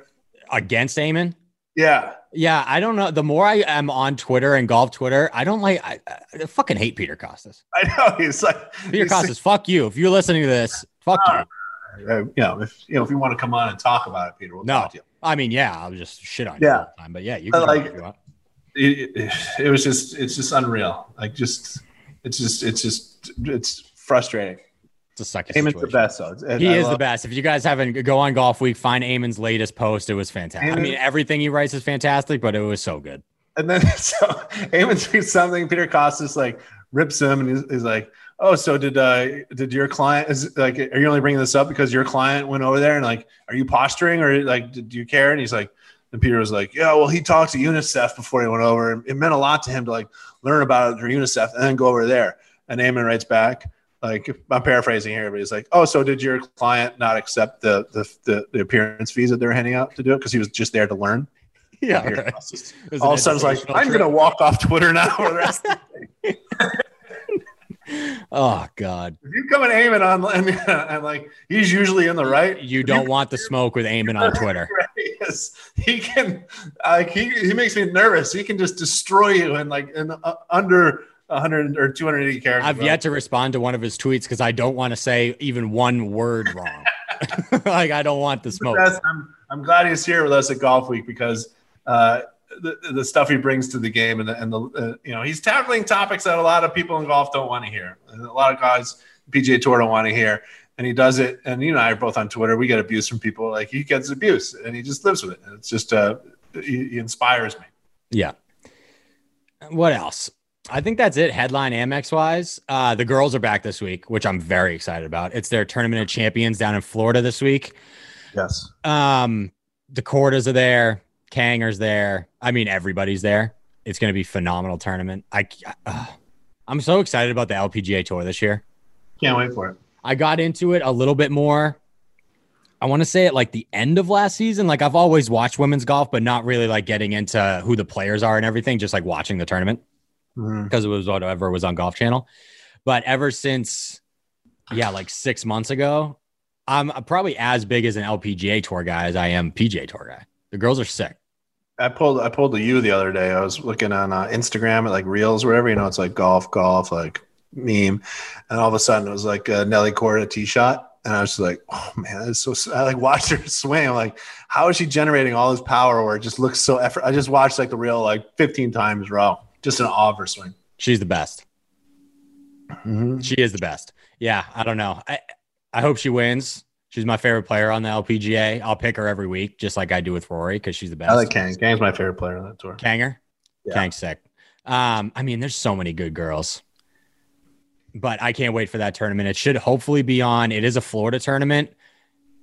Speaker 1: Against Eamon?
Speaker 2: Yeah.
Speaker 1: Yeah, I don't know. The more I am on Twitter and golf Twitter, I don't like. I, I fucking hate Peter Kostis. *laughs*
Speaker 2: I know he's like
Speaker 1: Peter he's, Kostis. Fuck you. If you're listening to this, fuck uh,
Speaker 2: you. Uh, you know, if you know if you want to come on and talk about it, Peter, we'll
Speaker 1: no.
Speaker 2: talk to you.
Speaker 1: I mean, yeah, I'll just shit on you yeah. all the time. But yeah, you can
Speaker 2: like. It, it, it was just it's just unreal. Like just it's just it's just it's frustrating.
Speaker 1: It's a second.
Speaker 2: Eamon's the best. though.
Speaker 1: he I is the best. If you guys haven't go on Golf Week, find Eamon's latest post. It was fantastic. Eamon, I mean, everything he writes is fantastic, but it was so good.
Speaker 2: And then *laughs* so Eamon *laughs* tweets something. Peter Kostis like rips him, and he's, he's like, "Oh, so did uh did your client is like are you only bringing this up because your client went over there and like are you posturing or like do you care?" And he's like, and Peter was like, "Yeah, well, he talked to UNICEF before he went over, and it meant a lot to him to like learn about it through UNICEF and then go over there." And Eamon writes back like I'm paraphrasing here, but he's like, "Oh, so did your client not accept the the, the, the appearance fees that they're handing out to do it because he was just there to learn?"
Speaker 1: Yeah. Right.
Speaker 2: All of a sudden, like, "I'm going to walk off Twitter now for the rest." *laughs*
Speaker 1: oh God!
Speaker 2: If you come and Eamon on, and, and, *laughs* like he's usually in the right,
Speaker 1: you don't you, want the smoke with Eamon on Twitter. *laughs*
Speaker 2: Yes, he can. Like he, he makes me nervous. He can just destroy you in like in uh, under 100 or 280 characters.
Speaker 1: I've yet to respond to one of his tweets because I don't want to say even one word wrong. *laughs* like I don't want the smoke.
Speaker 2: I'm, I'm glad he's here with us at Golf Week because uh, the, the stuff he brings to the game and the, and the uh, you know he's tackling topics that a lot of people in golf don't want to hear. And a lot of guys PGA Tour don't want to hear. And he does it. And you and I are both on Twitter. We get abuse from people. Like he gets abuse, and he just lives with it. And it's just uh, he, he inspires me.
Speaker 1: Yeah. What else? I think that's it. Headline Amex wise, uh, the girls are back this week, which I'm very excited about. It's their tournament of champions down in Florida this week.
Speaker 2: Yes.
Speaker 1: Um, the Kordas are there, Kanger's there. I mean, everybody's there. It's going to be phenomenal tournament. I, uh, I'm so excited about the LPGA tour this year.
Speaker 2: Can't wait for it.
Speaker 1: I got into it a little bit more. I want to say at like the end of last season. Like I've always watched women's golf, but not really like getting into who the players are and everything. Just like watching the tournament because mm-hmm. it was whatever was on Golf Channel. But ever since, yeah, like six months ago, I'm probably as big as an LPGA tour guy as I am PGA tour guy. The girls are sick.
Speaker 2: I pulled I pulled the U the other day. I was looking on uh, Instagram at like Reels, wherever you know, it's like golf, golf, like meme, and all of a sudden it was like a Nelly Korda tee shot, and I was like, oh man, it's so. I like watched her *laughs* swing. I'm like, how is she generating all this power where it just looks so effort? I just watched like the reel like 15 times raw just an awe of swing.
Speaker 1: She's the best. Mm-hmm. She is the best. Yeah, I don't know. I I hope she wins. She's my favorite player on the LPGA. I'll pick her every week, just like I do with Rory, because she's the best.
Speaker 2: I like Kang. Kang's my favorite player on that tour.
Speaker 1: Kanger, yeah. Kang's sick. Um, I mean, there's so many good girls, but I can't wait for that tournament. It should hopefully be on. It is a Florida tournament.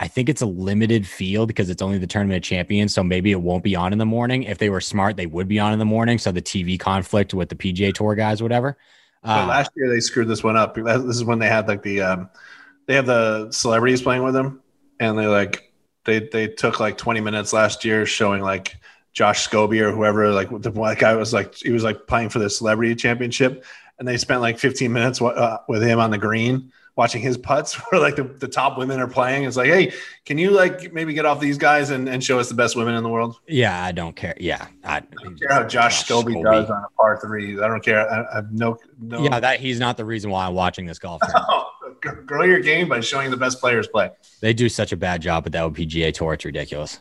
Speaker 1: I think it's a limited field because it's only the tournament of champions. So maybe it won't be on in the morning. If they were smart, they would be on in the morning. So the TV conflict with the PGA Tour guys, whatever. Uh,
Speaker 2: last year they screwed this one up. This is when they had like the um, they have the celebrities playing with them, and they like they they took like 20 minutes last year showing like Josh Scobee or whoever like the guy was like he was like playing for the celebrity championship, and they spent like 15 minutes uh, with him on the green watching his putts *laughs* where like the, the top women are playing. It's like, hey, can you like maybe get off these guys and, and show us the best women in the world?
Speaker 1: yeah, I don't care. Yeah, I,
Speaker 2: I don't care how Josh, Scobee, does on a par three. I don't care. I, I have no no.
Speaker 1: Yeah, that he's not the reason why I'm watching this golf. *laughs*
Speaker 2: grow your game by showing the best players play.
Speaker 1: they do such a bad job with the LPGA tour. It's ridiculous.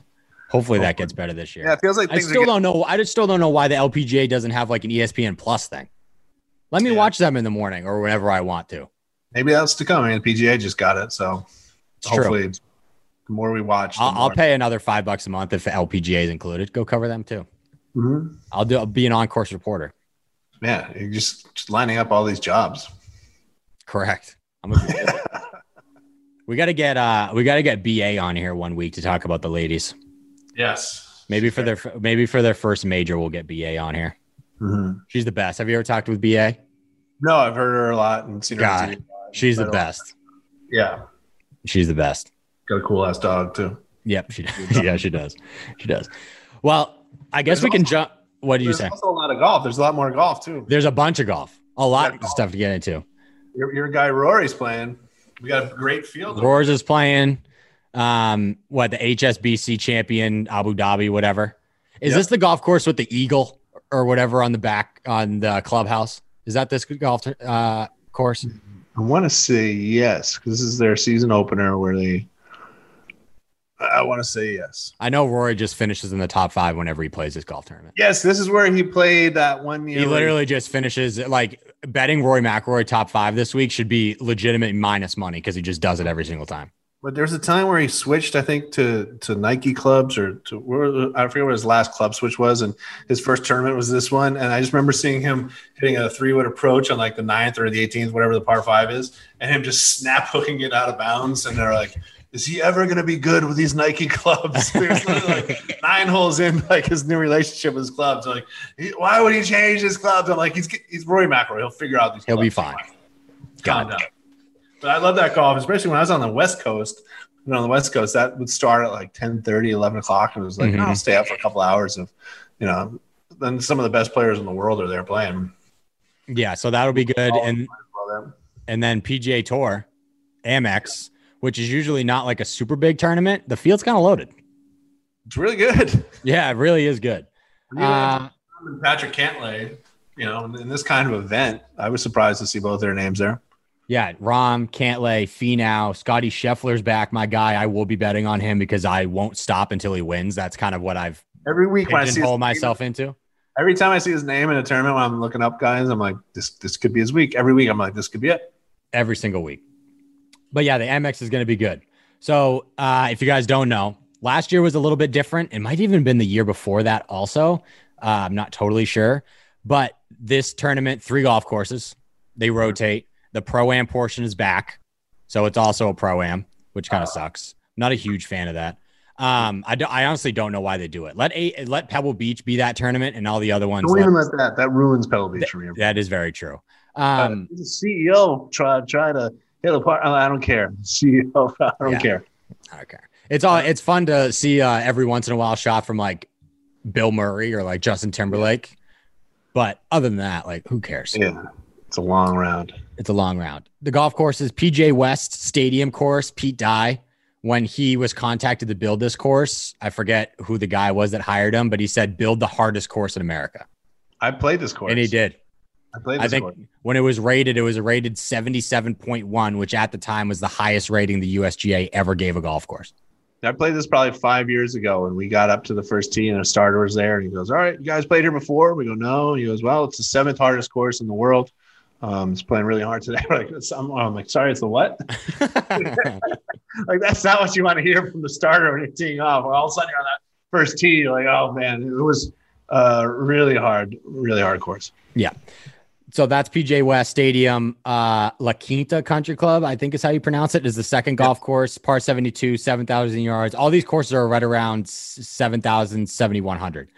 Speaker 1: Hopefully that gets better this year.
Speaker 2: Yeah, it feels like
Speaker 1: I still don't know. I just still don't know why the LPGA doesn't have like an ESPN Plus thing. Let me
Speaker 2: Yeah.
Speaker 1: watch them in the morning or whenever I want to.
Speaker 2: Maybe that's to come. I mean, the PGA just got it, so
Speaker 1: It's true.
Speaker 2: hopefully, the more we watch,
Speaker 1: I'll, I'll pay another five bucks a month if LPGA is included. Go cover them too.
Speaker 2: Mhm.
Speaker 1: I'll do. I'll be an on-course reporter.
Speaker 2: Yeah, you're just, just lining up all these jobs.
Speaker 1: Correct. I'm a, *laughs* we got to get uh we got to get BA on here one week to talk about the ladies.
Speaker 2: Yes,
Speaker 1: Maybe for their maybe for their first major we'll get BA on here.
Speaker 2: Mhm.
Speaker 1: She's the best. Have you ever talked with BA?
Speaker 2: No, I've heard her a lot and seen her.
Speaker 1: God,
Speaker 2: TV.
Speaker 1: She's the
Speaker 2: uh,
Speaker 1: best.
Speaker 2: Yeah,
Speaker 1: She's the best.
Speaker 2: got a cool ass dog too.
Speaker 1: Yep, she does. *laughs* yeah, she does. She does. Well, I guess
Speaker 2: There's
Speaker 1: we can
Speaker 2: also-
Speaker 1: jump. What do you
Speaker 2: There's
Speaker 1: say?
Speaker 2: also a lot of golf. There's a lot more golf too.
Speaker 1: There's a bunch of golf. A lot of
Speaker 2: golf.
Speaker 1: stuff to get into.
Speaker 2: Your, your guy Rory's playing. We got a great field.
Speaker 1: Rory's is playing. Um, what the HSBC champion Abu Dhabi, whatever. Is
Speaker 2: Yep.
Speaker 1: this the golf course with the eagle or whatever on the back on the clubhouse? Is that this golf uh, course?
Speaker 2: I want to say yes because this is their season opener where they. I want to say yes.
Speaker 1: I know Rory just finishes in the top five whenever he plays this golf tournament.
Speaker 2: Yes, this is where he played that one year.
Speaker 1: He literally just finishes like betting Rory McIlroy top five this week should be legitimate minus money because he just does it every single time.
Speaker 2: But there was a time where he switched, I think, to to Nike clubs or to where I forget what his last club switch was, and his first tournament was this one. And I just remember seeing him hitting a three wood approach on like the ninth or the 18th, whatever the par five is, and him just snap hooking it out of bounds. And they're like, "Is he ever going to be good with these Nike clubs?" *laughs* There's like nine holes in like his new relationship with his clubs. Like, why would he change his clubs? I'm like, he's he's Rory McIlroy. He'll figure out these.
Speaker 1: He'll be fine.
Speaker 2: Down. But I love that golf, especially when I was on the West Coast. You know, on the West Coast, that would start at like 10 30, 11 o'clock. And it was like,
Speaker 1: Mhm.
Speaker 2: I'll stay up for a couple hours of, you know, then some of the best players in the world are there playing.
Speaker 1: Yeah, so that'll be good. And
Speaker 2: then,
Speaker 1: and then PGA Tour, Amex, which is usually not like a super big tournament. The field's kind of loaded.
Speaker 2: It's really good. *laughs*
Speaker 1: Yeah, it really is good. Uh,
Speaker 2: Patrick Cantlay, you know, in this kind of event, I was surprised to see both their names there.
Speaker 1: Yeah, Rahm, Cantlay, Finau, Scotty Scheffler's back. My guy, I will be betting on him because I won't stop until he wins. That's kind of what I've
Speaker 2: Every week when I see his
Speaker 1: pigeonholed
Speaker 2: name-
Speaker 1: myself into.
Speaker 2: every time I see his name in a tournament when I'm looking up guys, I'm like, this this could be his week. Every week, I'm like, this could be it.
Speaker 1: every single week. But yeah, the Amex is going to be good. So uh, if you guys don't know, last year was a little bit different. It might even been the year before that also. Uh, I'm not totally sure. But this tournament, three golf courses, they rotate. The pro am portion is back. So it's also a pro am, which kind of sucks. Not a huge fan of that. Um, I, do, I honestly don't know why they do it. Let a, let Pebble Beach be that tournament, and all the other ones.
Speaker 2: Don't
Speaker 1: let-
Speaker 2: even let that. That ruins Pebble Beach for me.
Speaker 1: that is very true.
Speaker 2: Uh,
Speaker 1: Um,
Speaker 2: a CEO try try to hit a part. I don't care. *laughs* CEO, I don't
Speaker 1: Yeah.
Speaker 2: care.
Speaker 1: Okay. It's all it's fun to see uh, every once in a while shot from like Bill Murray or like Justin Timberlake. But other than that, like who cares?
Speaker 2: Yeah, it's a long round.
Speaker 1: It's a long round. The golf course is PGA West Stadium course. Pete Dye, when he was contacted to build this course, I forget who the guy was that hired him, but he said build the hardest course in America,
Speaker 2: I played this course,
Speaker 1: and he did.
Speaker 2: I played
Speaker 1: I think
Speaker 2: course.
Speaker 1: when it was rated, it was rated seventy-seven point one, which at the time was the highest rating the USGA ever gave a golf course.
Speaker 2: I played this probably five years ago, and we got up to the first tee, and a starter was there, and he goes, "All right, you guys played here before?" We go, "No." He goes, "Well, it's the seventh hardest course in the world. Um, it's playing really hard today." We're *laughs* like, I'm, I'm like, "Sorry, it's the what?" *laughs* *laughs* like that's not what you want to hear from the starter when you're teeing off. All of a sudden, you're on that first tee, you're like, "Oh man, it was uh, really hard, really hard course." Yeah.
Speaker 1: So that's PGA West Stadium. Uh, La Quinta Country Club, I think is how you pronounce it, is the second golf course, par 72, 7,000 yards. All these courses are right around 7,000, 7,100.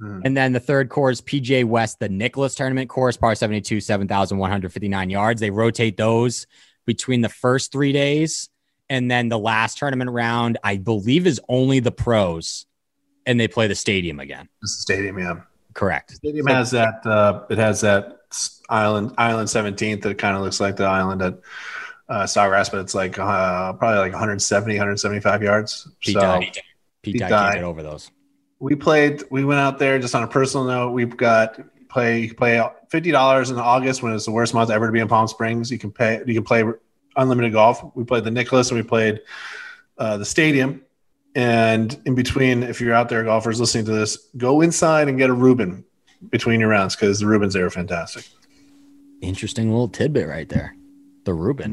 Speaker 1: Mm. And then the third course, PGA West, the Nicklaus tournament course, par 72, 7,159 yards. They rotate those between the first three days. And then the last tournament round, I believe, is only the pros. And they play the stadium again.
Speaker 2: the stadium, yeah.
Speaker 1: Correct. The
Speaker 2: stadium so, has that, uh, it has that island, island 17th that kind of looks like the island at uh, Sawgrass, but it's like uh, probably like 170, 175 yards.
Speaker 1: Pete so, died. Pete, Pete died. Can't get over those
Speaker 2: we played. We went out there just on a personal note. We've got play you play fifty dollars in August when it's the worst month ever to be in Palm Springs. You can pay. You can play unlimited golf. We played the Nicklaus and we played uh, the Stadium. And in between, if you're out there, golfers listening to this, go inside and get a Reuben between your rounds because the Reubens there are fantastic.
Speaker 1: Interesting little tidbit right there. The Reuben.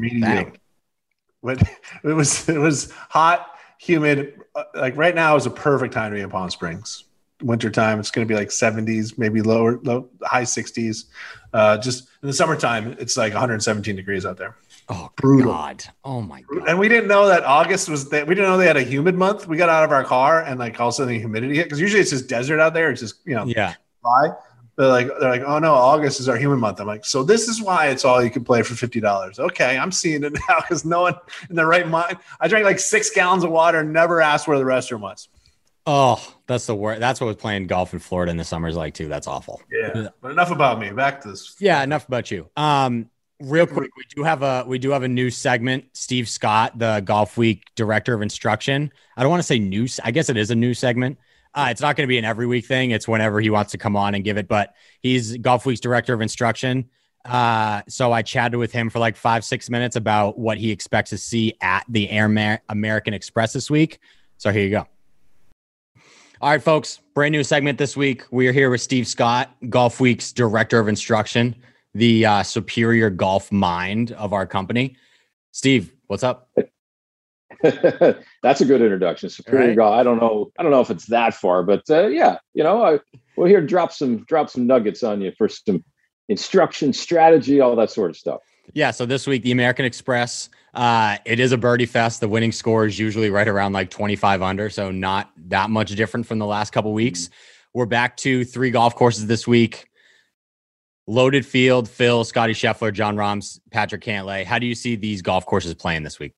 Speaker 2: What *laughs* it was it was hot humid. Uh, like right now is a perfect time to be in Palm Springs. Wintertime, it's going to be like 70s, maybe lower, low, high 60s. Uh, just in the summertime, it's like 117 degrees out there.
Speaker 1: Oh, brutal. God. Oh, my God.
Speaker 2: And we didn't know that August was that we didn't know they had a humid month. We got out of our car and like all of a sudden the humidity hit because usually it's just desert out there. It's just, you know,
Speaker 1: yeah.
Speaker 2: Dry. They're like, they're like, oh no, August is our human month. I'm like, so this is why it's all you can play for fifty dollars. Okay, I'm seeing it *laughs* now because no one in the right mind. I drank like six gallons of water and never asked where the restroom was.
Speaker 1: Oh, that's the worst. That's what was playing golf in Florida in the summers like too. That's awful.
Speaker 2: Yeah, but enough about me. Back to this.
Speaker 1: Yeah, enough about you. Um, real quick, we do have a we do have a new segment. Steve Scott, the Golf Week director of instruction. I don't want to say new. I guess it is a new segment. Uh, it's not going to be an every week thing. It's whenever he wants to come on and give it. But he's Golf Week's director of instruction. Uh, so I chatted with him for like five, six minutes about what he expects to see at the Air American Express this week. So here you go. All right, folks, brand new segment this week. We are here with Steve Scott, Golf Week's director of instruction, the uh, superior golf mind of our company. Steve, what's up? *laughs*
Speaker 3: That's a good introduction. Superior right. golf. I don't know. I don't know if it's that far, but uh, yeah, you know, I, we'll here drop some drop some nuggets on you for some instruction, strategy, all that sort of stuff.
Speaker 1: Yeah. So this week, the American Express, uh, it is a birdie fest. The winning score is usually right around like 25 under. So not that much different from the last couple weeks. Mm-hmm. We're back to three golf courses this week. Loaded field, Phil, Scotty Scheffler, Jon Rahms, Patrick Cantlay. How do you see these golf courses playing this week?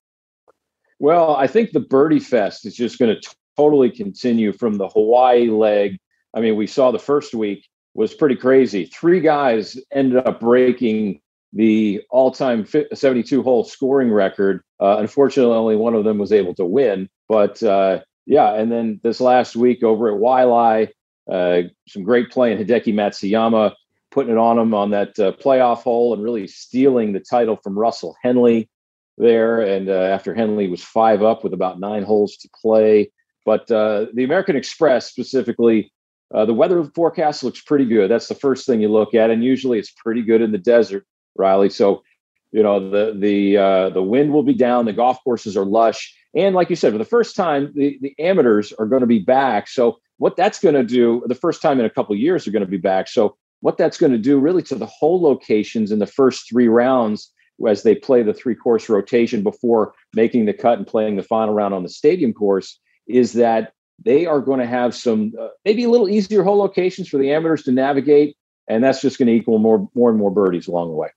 Speaker 3: Well, I think the Birdie Fest is just going to totally continue from the Hawaii leg. I mean, we saw the first week was pretty crazy. Three guys ended up breaking the all-time 72 hole scoring record. Uh, unfortunately, only one of them was able to win. But uh, yeah, and then this last week over at Waialae, uh, some great play in Hideki Matsuyama, putting it on him on that uh, playoff hole and really stealing the title from Russell Henley there. And uh, after Henley was five up with about nine holes to play. But uh, the American Express specifically, uh, the weather forecast looks pretty good. That's the first thing you look at, and usually it's pretty good in the desert, Riley. So, you know, the the uh, the wind will be down. The golf courses are lush, and like you said, for the first time, the the amateurs are going to be back. So, what that's going to do, the first time in a couple years, they're going to be back. So, what that's going to do really to the hole locations in the first three rounds as they play the three course rotation before making the cut and playing the final round on the stadium course is that they are going to have some uh, maybe a little easier hole locations for the amateurs to navigate and that's just going to equal more more and more birdies along the way.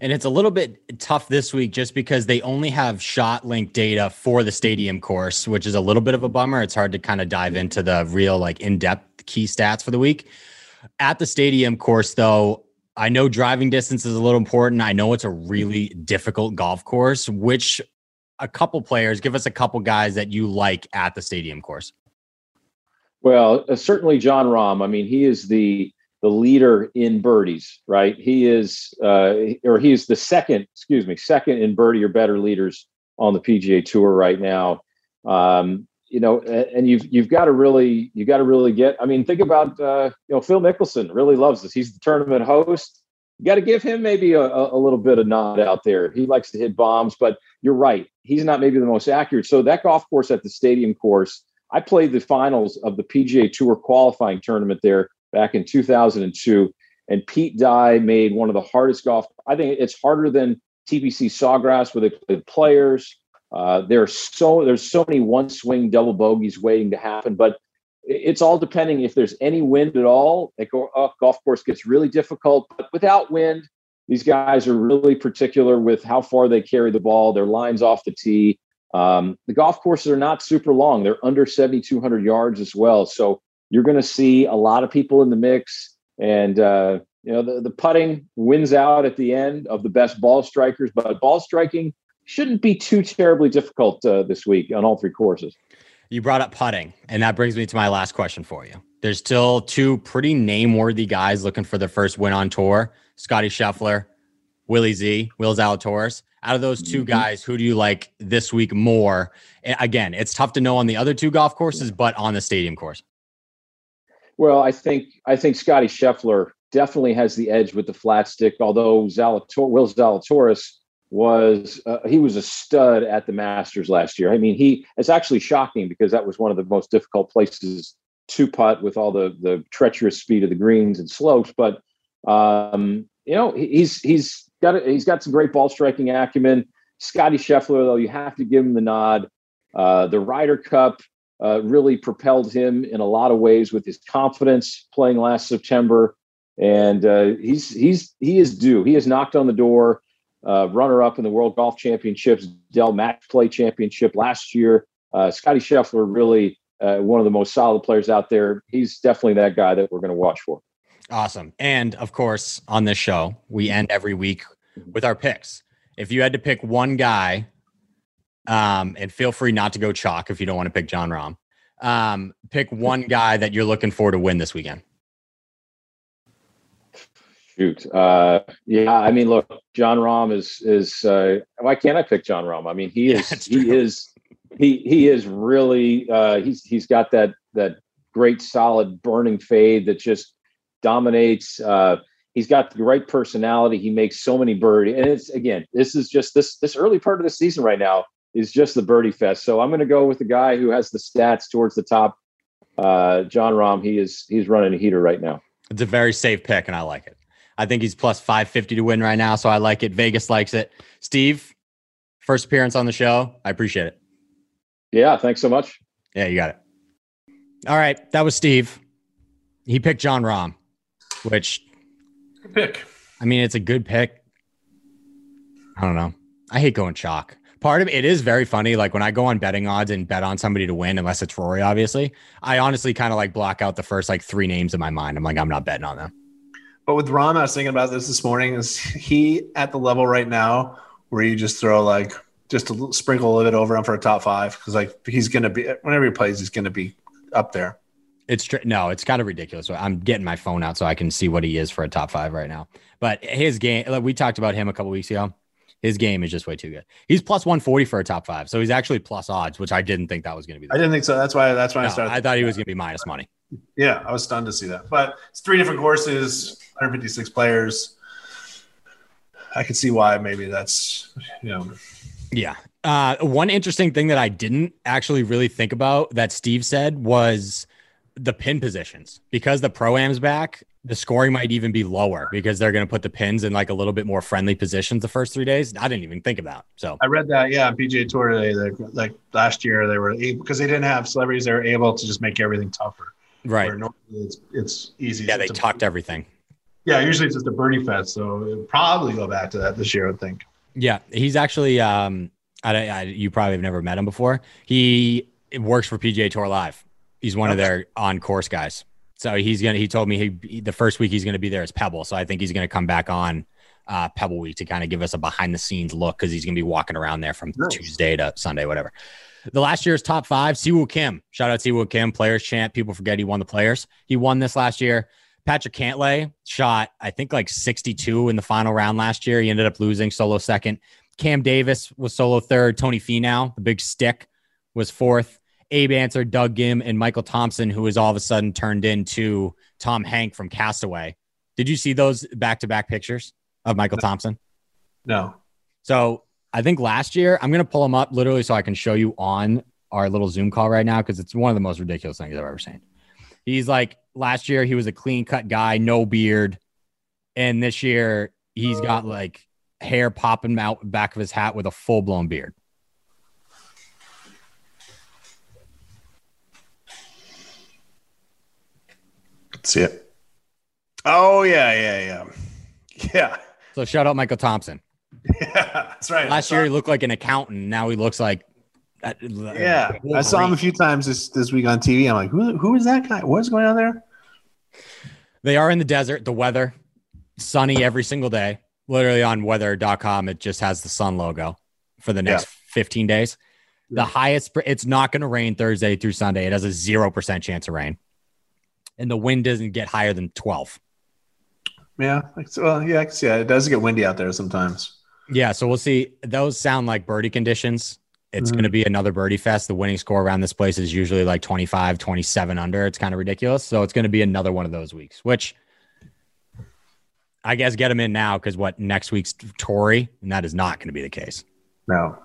Speaker 1: And it's a little bit tough this week just because they only have shot link data for the stadium course which is a little bit of a bummer. It's hard to kind of dive into the real like in-depth key stats for the week. At the stadium course though I know driving distance is a little important. I know it's a really difficult golf course. Which a couple players, give us a couple guys that you like at the stadium course.
Speaker 3: Well, uh, certainly Jon Rahm. I mean, he is the the leader in birdies, right? He is, uh, or he is the second, excuse me, second in birdie or better leaders on the PGA Tour right now. Um, you know, and you've you've got to really you got to really get. I mean, think about uh, you know Phil Mickelson really loves this. He's the tournament host. You got to give him maybe a, a little bit of nod out there. He likes to hit bombs, but you're right. He's not maybe the most accurate. So that golf course at the stadium course, I played the finals of the PGA Tour qualifying tournament there back in 2002, and Pete Dye made one of the hardest golf. I think it's harder than TPC Sawgrass with the players uh, there's so there's so many one swing double bogeys waiting to happen, but it's all depending if there's any wind at all. A uh, golf course gets really difficult, but without wind, these guys are really particular with how far they carry the ball, their lines off the tee. Um, the golf courses are not super long; they're under 7,200 yards as well. So you're going to see a lot of people in the mix, and uh, you know the, the putting wins out at the end of the best ball strikers. But ball striking shouldn't be too terribly difficult uh, this week on all three courses.
Speaker 1: You brought up putting, and that brings me to my last question for you. There's still two pretty name worthy guys looking for their first win on tour Scotty Scheffler, Willie Z, Will Zalatoris. Out of those 2 mm-hmm. guys, who do you like this week more? And again, it's tough to know on the other two golf courses, but on the stadium course.
Speaker 3: Well, I think I think Scotty Scheffler definitely has the edge with the flat stick. Although Zalator, Will Zalatoris was uh, he was a stud at the Masters last year. I mean, he it's actually shocking because that was one of the most difficult places to putt with all the the treacherous speed of the greens and slopes. But um, you know, he's he's got a, he's got some great ball striking acumen. Scotty Scheffler, though, you have to give him the nod. Uh, the Ryder Cup uh, really propelled him in a lot of ways with his confidence playing last September, and uh, he's he's he is due. He has knocked on the door uh, runner up in the World Golf Championships, Dell Match Play Championship last year. Uh, Scotty Scheffler, really uh, one of the most solid players out there. He's definitely that guy that we're going to watch for.
Speaker 1: Awesome. And of course, on this show, we end every week with our picks. If you had to pick one guy, um, and feel free not to go chalk if you don't want to pick Jon Rahm. Um, pick one guy that you're looking for to win this weekend.
Speaker 3: Shoot. Uh, yeah, I mean, look, Jon Rahm is is uh, why can't I pick Jon Rahm? I mean, he is yeah, he is he he is really uh, he's he's got that that great solid burning fade that just dominates. Uh, he's got the right personality. He makes so many birdie, and it's again, this is just this this early part of the season right now is just the birdie fest. So I'm going to go with the guy who has the stats towards the top. Uh, Jon Rahm, he is he's running a heater right now.
Speaker 1: It's a very safe pick, and I like it. I think he's plus 550 to win right now. So I like it. Vegas likes it. Steve, first appearance on the show. I appreciate it.
Speaker 3: Yeah. Thanks so much.
Speaker 1: Yeah, you got it. All right. That was Steve. He picked Jon Rahm, which
Speaker 2: good pick.
Speaker 1: I mean, it's a good pick. I don't know. I hate going chalk. Part of it is very funny. Like when I go on betting odds and bet on somebody to win, unless it's Rory, obviously, I honestly kind of like block out the first like three names in my mind. I'm like, I'm not betting on them.
Speaker 2: But with Rahm, I was thinking about this this morning. Is he at the level right now where you just throw like just a sprinkle of it over him for a top five? Because like he's gonna be whenever he plays, he's gonna be up there.
Speaker 1: It's tr- no, it's kind of ridiculous. I'm getting my phone out so I can see what he is for a top five right now. But his game, like we talked about him a couple weeks ago. His game is just way too good. He's plus 140 for a top five, so he's actually plus odds, which I didn't think that was going to be.
Speaker 2: I didn't think so. That's why. That's why no, I started.
Speaker 1: I thought he was going to be minus money.
Speaker 2: Yeah, I was stunned to see that. But it's three different courses, 156 players. I could see why maybe that's you know.
Speaker 1: Yeah. Uh, one interesting thing that I didn't actually really think about that Steve said was the pin positions because the pro am's back. The scoring might even be lower because they're going to put the pins in like a little bit more friendly positions the first three days. I didn't even think about. So
Speaker 2: I read that. Yeah, PGA Tour today. Like last year, they were because they didn't have celebrities. They were able to just make everything tougher.
Speaker 1: Right.
Speaker 2: it's it's easy.
Speaker 1: Yeah, they talked everything.
Speaker 2: Yeah, usually it's just a birdie fest, so it'll probably go back to that this year. I think.
Speaker 1: Yeah, he's actually. Um, I, I, you probably have never met him before. He works for PGA Tour Live. He's one okay. of their on course guys. So he's gonna. He told me he the first week he's gonna be there as Pebble. So I think he's gonna come back on uh, Pebble Week to kind of give us a behind the scenes look because he's gonna be walking around there from nice. Tuesday to Sunday, whatever. The last year's top five, Siwoo Kim. Shout out to Siwoo Kim, players chant. People forget he won the players. He won this last year. Patrick Cantlay shot, I think, like 62 in the final round last year. He ended up losing solo second. Cam Davis was solo third. Tony Finau, the big stick, was fourth. Abe Ancer, Doug Ghim, and Michael Thompson, who has all of a sudden turned into Tom Hank from Castaway. Did you see those back to back pictures of Michael Thompson?
Speaker 2: No.
Speaker 1: So I think last year, I'm going to pull them up literally so I can show you on our little Zoom call right now because it's one of the most ridiculous things I've ever seen. He's like, last year, he was a clean cut guy, no beard. And this year, he's got oh. like hair popping out back of his hat with a full blown beard.
Speaker 2: See it. Oh yeah, yeah, yeah, *laughs* yeah.
Speaker 1: So shout out Michael Thompson.
Speaker 2: Yeah, that's right.
Speaker 1: Last year he looked like an accountant. Now he looks like.
Speaker 2: Yeah, I saw him a few times this this week on TV. I'm like, who who is that guy? What's going on there?
Speaker 1: They are in the desert. The weather, sunny every single day. Literally on weather.com, it just has the sun logo for the next 15 days. The highest, it's not going to rain Thursday through Sunday. It has a 0% chance of rain. And the wind doesn't get higher than 12.
Speaker 2: Yeah, well, yeah, I can see that. It does get windy out there sometimes.
Speaker 1: Yeah. So we'll see. Those sound like birdie conditions. It's
Speaker 2: Mhm.
Speaker 1: going to be another birdie fest. The winning score around this place is usually like 25, 27 under. It's kind of ridiculous. So it's going to be another one of those weeks, which I guess get them in now because what next week's Tory, and that is not going to be the case.
Speaker 2: No,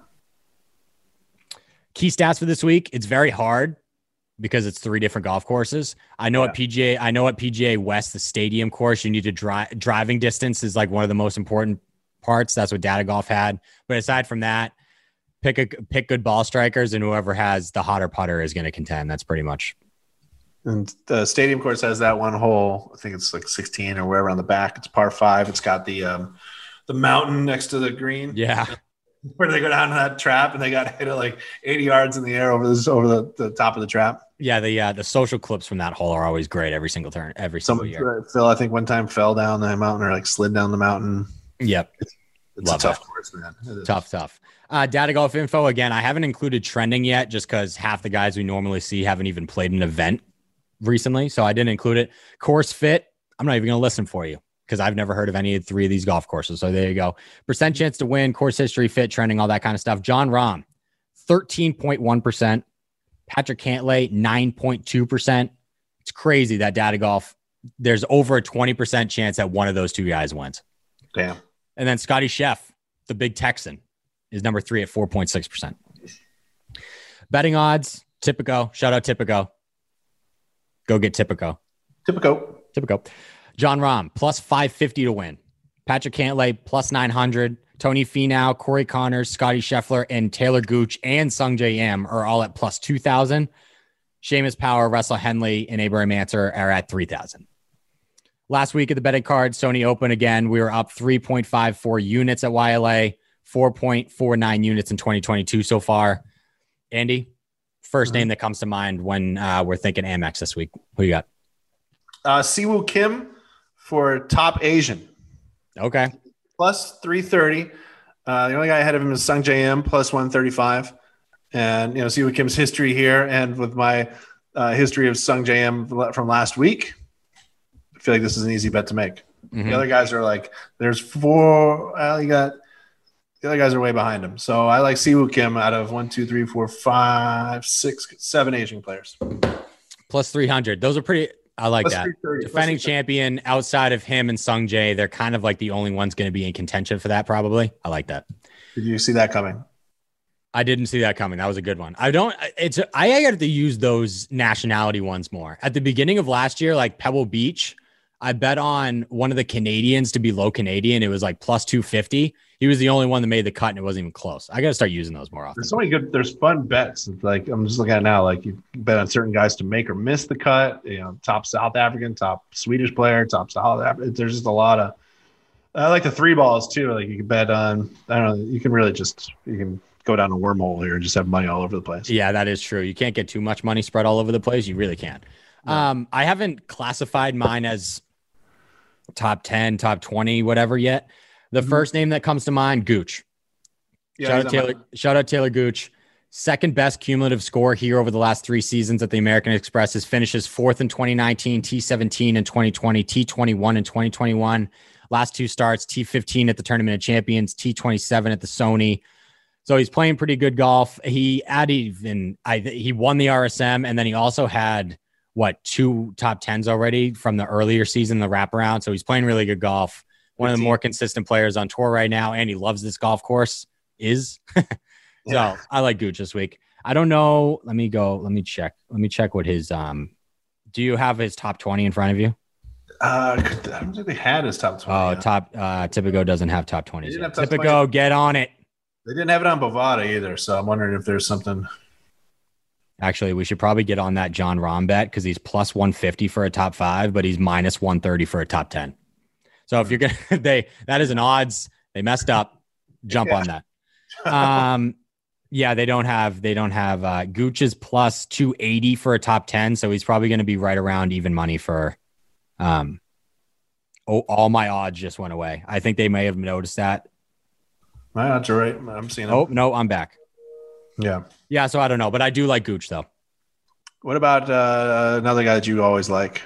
Speaker 1: Key stats for this week. It's very hard because it's three different golf courses. I know at PGA, I know at PGA West, the stadium course, you need to drive driving distance is like one of the most important parts. That's what Data Golf had. But aside from that, pick a pick good ball strikers, and whoever has the hotter putter is going to contend. That's pretty much.
Speaker 2: and the stadium course has that one hole. I think it's like 16 or wherever on the back. It's par five. It's got the um, the mountain next to the green.
Speaker 1: Yeah, *laughs*
Speaker 2: where they go down to that trap and they got hit it like 80 yards in the air over this over the, the top of the trap.
Speaker 1: yeah. The uh, the social clips from that hole are always great every single turn, every single year.
Speaker 2: Phil, I think one time fell down the mountain or like slid down the mountain.
Speaker 1: Yep.
Speaker 2: It's
Speaker 1: Love
Speaker 2: a tough
Speaker 1: that.
Speaker 2: course, man.
Speaker 1: Tough, tough. Uh, data golf info again. I haven't included trending yet, just because half the guys we normally see haven't even played an event recently, so I didn't include it. Course fit. I'm not even going to listen for you because I've never heard of any of three of these golf courses. So there you go. Percent chance to win, course history, fit, trending, all that kind of stuff. Jon Rahm, 13.1 percent. Patrick Cantlay, 9.2 percent. It's crazy that data golf. There's over a 20 percent chance that one of those two guys wins.
Speaker 2: Damn.
Speaker 1: And then Scotty Chef, the big Texan, is number three at 4.6%. Betting odds, Tipico. Shout out Tipico. Go get Tipico.
Speaker 2: Typical.
Speaker 1: Tipico. Jon Rahm, plus 550 to win. Patrick Cantlay, plus 900. Tony Finau, Corey Conners, Scotty Scheffler, and Talor Gooch and Sungjae Im are all at plus 2,000. Seamus Power, Russell Henley, and Abraham Ancer are at 3,000. Last week at the betting card, Sony Open again, we were up 3.54 units at Waialae, 4.49 units in 2022 so far. Andy, 1st
Speaker 2: Mhm.
Speaker 1: name that comes to mind when uh, we're thinking Amex this week. Who you got?
Speaker 2: Uh, Siwoo Kim for top Asian
Speaker 1: Okay.
Speaker 2: plus 330. Uh, the only guy ahead of him is Sungjae Im plus 135. And, you know, Siwoo Kim's history here and with my uh, history of Sungjae Im from last week, feel like this is an easy bet to make.
Speaker 1: Mhm.
Speaker 2: The other guys are like, there's four. Well, you got the other guys are way behind him. So I like Siwoo Kim out of one, two, three, four, five, six, seven Asian players.
Speaker 1: Plus 300. Those are pretty, I like
Speaker 2: Plus
Speaker 1: that. Defending champion outside of him and Sungjae, they're kind of like the only ones going to be in contention for that, probably. I like that.
Speaker 2: Did you see that coming?
Speaker 1: I didn't see that coming. That was a good one. I don't. It's I got to use those nationality ones more. At the beginning of last year, like Pebble Beach, I bet on one of the Canadians to be low Canadian. It was like plus two fifty. He was the only one that made the cut, and it wasn't even close. I got to start using those more often.
Speaker 2: There's so many good. There's fun bets. It's like I'm just looking at now. Like you bet on certain guys to make or miss the cut. You know, top South African, top Swedish player, top South African. There's just a lot of. I like the three balls too. Like you can bet on. I don't know. You can really just you can go down a wormhole here and just have money all over the place.
Speaker 1: Yeah, that is true. You can't get too much money spread all over the place. You really can't. Um, I haven't classified mine as top 10, top 20, whatever yet. The
Speaker 2: Mhm.
Speaker 1: first name that comes to mind, Gooch.
Speaker 2: Yeah,
Speaker 1: shout out
Speaker 2: on my-
Speaker 1: Talor. Shout out Talor Gooch. Second best cumulative score here over the last three seasons at the American Express. His finishes fourth in 2019, T17 in 2020, T21 in 2021. Last two starts, T15 at the Tournament of Champions, T27 at the Sony. So he's playing pretty good golf. He added even I he won the RSM, and then he also had what two top tens already from the earlier season, the wraparound. So he's playing really good golf. One of the
Speaker 2: 15.
Speaker 1: more consistent players on tour right now, and he loves this golf course. Is *laughs*
Speaker 2: Yeah.
Speaker 1: I like Gooch this week. I don't know. Let me go. Let me check. Let me check what his um. Do you have his top twenty in front of you?
Speaker 2: Uh, I don't think they had his top twenty.
Speaker 1: Oh,
Speaker 2: yet.
Speaker 1: top. Uh, Tipico doesn't have top twenty.
Speaker 2: They didn't have top
Speaker 1: Tipico, get on it.
Speaker 2: They didn't have it on Bovada either, so I'm wondering if there's something.
Speaker 1: Actually, we should probably get on that Jon Rahm bet because he's plus 150 for a top five, but he's minus 130 for a top 10. So if you're gonna *laughs* they that is an odds. They messed up. Jump
Speaker 2: Yeah.
Speaker 1: on that. *laughs* Um yeah, they don't have they don't have uh Gooch is plus 280 for a top 10, so he's probably gonna be right around even money for um oh all my odds just went away. I think they may have noticed that.
Speaker 2: My odds are right. I'm seeing them.
Speaker 1: Oh no, I'm back.
Speaker 2: Yeah.
Speaker 1: Yeah, so I don't know, but I do like Gooch though.
Speaker 2: What about uh, another guy that you always like?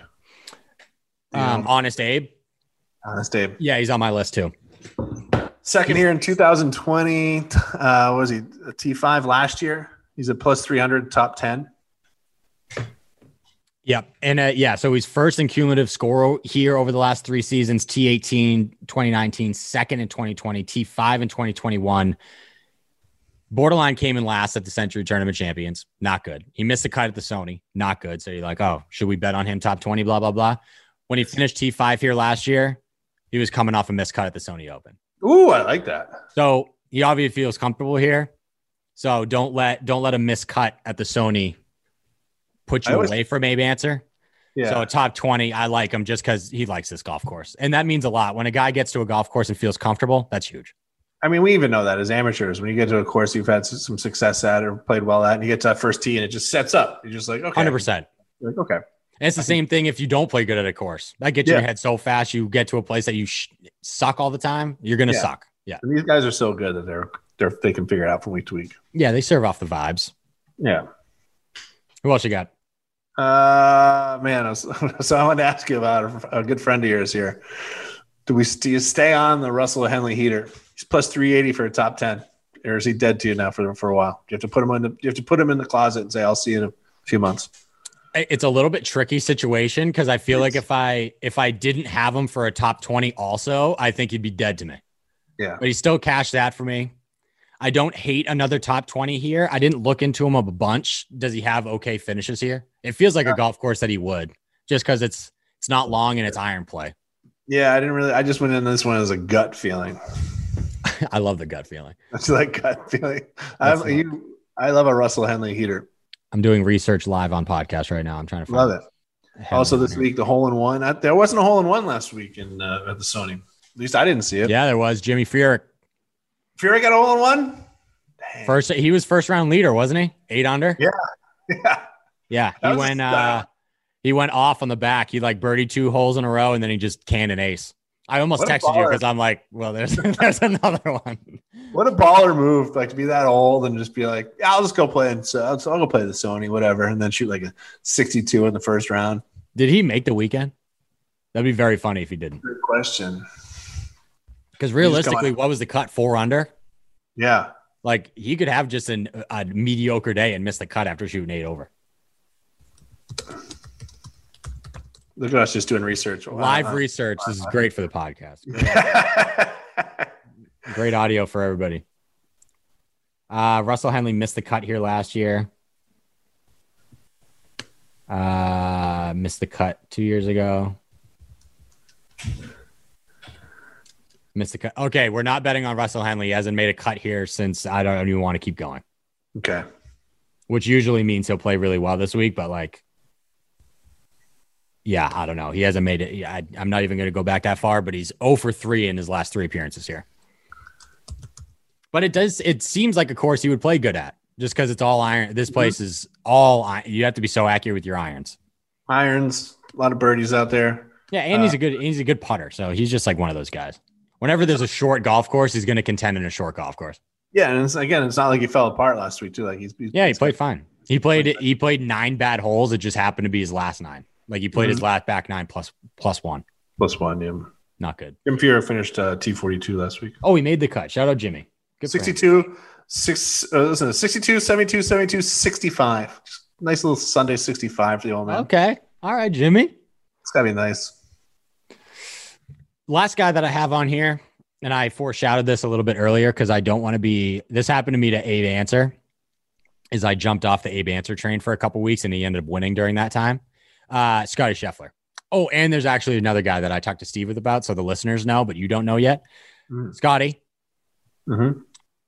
Speaker 1: Um, honest Abe.
Speaker 2: Honest Abe.
Speaker 1: Yeah, he's on my list too.
Speaker 2: Second here in 2020. Uh, what was he? A T5 last year. He's a plus 300, top 10.
Speaker 1: Yep. And uh, yeah, so he's first in cumulative score here over the last three seasons T18, 2019, second in 2020, T5 in 2021. Borderline came in last at the Sentry Tournament Champions. Not good. He missed the cut at the Sony. Not good. So you're like, oh, should we bet on him top 20? Blah, blah, blah. When he finished T5 here last year, he was coming off a missed cut at the Sony Open.
Speaker 2: Ooh, I like that.
Speaker 1: So he obviously feels comfortable here. So don't let don't let a missed cut at the Sony put you
Speaker 2: always-
Speaker 1: away from Abe Ancer.
Speaker 2: Yeah.
Speaker 1: So a top 20, I like him just because he likes this golf course. And that means a lot. When a guy gets to a golf course and feels comfortable, that's huge.
Speaker 2: I mean, we even know that as amateurs, when you get to a course you've had some success at or played well at, and you get to that first tee and it just sets up. You're just like, okay.
Speaker 1: 100%.
Speaker 2: You're like, okay.
Speaker 1: And it's the same thing if you don't play good at a course. That gets
Speaker 2: Yeah.
Speaker 1: your head so fast. You get to a place that you sh- suck all the time. You're going to
Speaker 2: Yeah.
Speaker 1: suck. Yeah.
Speaker 2: And these guys are so good that they're, they're they can figure it out from week to week.
Speaker 1: Yeah. They serve off the vibes.
Speaker 2: Yeah.
Speaker 1: Who else you got?
Speaker 2: Uh, man, I was, *laughs* so I wanted to ask you about a, a good friend of yours here. Do we do you stay on the Russell Henley heater? He's plus three eighty for a top ten, or is he dead to you now for for a while? Do you have to put him in the you have to put him in the closet and say I'll see you in a few months.
Speaker 1: It's a little bit tricky situation because I feel like if I if I didn't have him for a top 20 also, I think he'd be dead to me.
Speaker 2: Yeah.
Speaker 1: But he still cashed that for me. I don't hate another top 20 here. I didn't look into him a bunch. Does he have okay finishes here? It feels like a golf course that he would, just because it's it's not long and it's iron play.
Speaker 2: Yeah, I didn't really. I just went in this one as a gut feeling. *laughs*
Speaker 1: I love the gut feeling.
Speaker 2: It's like gut feeling.
Speaker 1: That's
Speaker 2: I you. I love a Russell Henley heater.
Speaker 1: I'm doing research live on podcast right now. I'm trying to find
Speaker 2: Love it. Also, this
Speaker 1: here.
Speaker 2: week the hole in one. I, there wasn't a hole in one last week in uh, at the Sony. At least I didn't see it.
Speaker 1: Yeah, there was Jimmy Furyk.
Speaker 2: Fury got a hole in one. Dang.
Speaker 1: First, he was first round leader, wasn't he? Eight under.
Speaker 2: Yeah. *laughs* Yeah.
Speaker 1: Yeah,
Speaker 2: That
Speaker 1: he went uh he went off on the back. He like birdied two holes in a row and then he just canned an ace. I almost
Speaker 2: What
Speaker 1: texted you because I'm like, well, there's *laughs* there's another one.
Speaker 2: What a baller move! Like to be that old and just be like, yeah, I'll just go play. And so I'll, I'll go play the Sony, whatever, and then shoot like a 62 in the first round.
Speaker 1: Did he make the weekend? That'd be very funny if he didn't.
Speaker 2: Good question.
Speaker 1: Because realistically, what was the cut? Four under.
Speaker 2: Yeah.
Speaker 1: Like he could have just an, a mediocre day and miss the cut after shooting eight over.
Speaker 2: Look at us just doing research. Wow.
Speaker 1: Live research. This is great for the podcast.
Speaker 2: research. *laughs*
Speaker 1: Great audio for everybody. Uh, Russell Henley missed the cut here last year. Uh, missed the cut two years ago. Missed the cut. Okay, we're not betting on Russell Henley. He hasn't made a cut here since I don't even want to keep going,
Speaker 2: okay.
Speaker 1: which usually means he'll play really well this week. But like, yeah, I don't know. He hasn't made it. I, I'm not even going to go back that far, but he's 0 for 3 in his last three appearances here. But it does. It seems like a course he would play good at, just because it's all iron. This place is all. i- You have to be so accurate with your irons.
Speaker 2: Irons, a lot of birdies out there.
Speaker 1: Yeah, and he's
Speaker 2: Uh,
Speaker 1: a good. He's a good putter, so he's just like one of those guys. Whenever there's a short golf course, he's going to contend in a short golf course.
Speaker 2: Yeah, and it's, again, it's not like he fell apart last week too. Like he's, he's
Speaker 1: Yeah, he played fine. He played. He played nine bad holes. It just happened to be his last nine. Like he played his last back nine plus plus one.
Speaker 2: plus one. Yeah.
Speaker 1: Not good.
Speaker 2: Jim Furyk finished uh, T42 last week.
Speaker 1: Oh, he made the cut. Shout out Jimmy. Good
Speaker 2: 62, six, uh, listen, 62, 72, 72, 65. Just nice little Sunday 65 for the old man.
Speaker 1: Okay. All right, Jimmy.
Speaker 2: It's got to be nice.
Speaker 1: Last guy that I have on here, and I foreshadowed this a little bit earlier because I don't want to be. This happened to me to Abe Ancer. Is I jumped off the Abe Ancer train for a couple weeks and he ended up winning during that time. Uh, Scotty Scheffler. Oh, and there's actually another guy that I talked to Steve with about, so the listeners know, but you don't know yet.
Speaker 2: Mm.
Speaker 1: Scotty,
Speaker 2: Mm-hmm.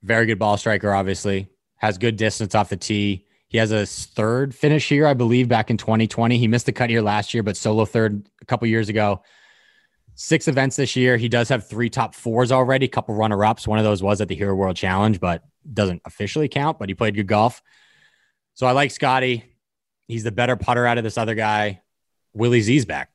Speaker 1: very good ball striker, obviously, has good distance off the tee. He has a third finish here, I believe, back in 2020. He missed the cut here last year, but solo third a couple years ago. Six events this year. He does have three top fours already, a couple runner ups. One of those was at the Hero World Challenge, but doesn't officially count, but he played good golf. So I like Scotty. He's the better putter out of this other guy. Willie Z's back.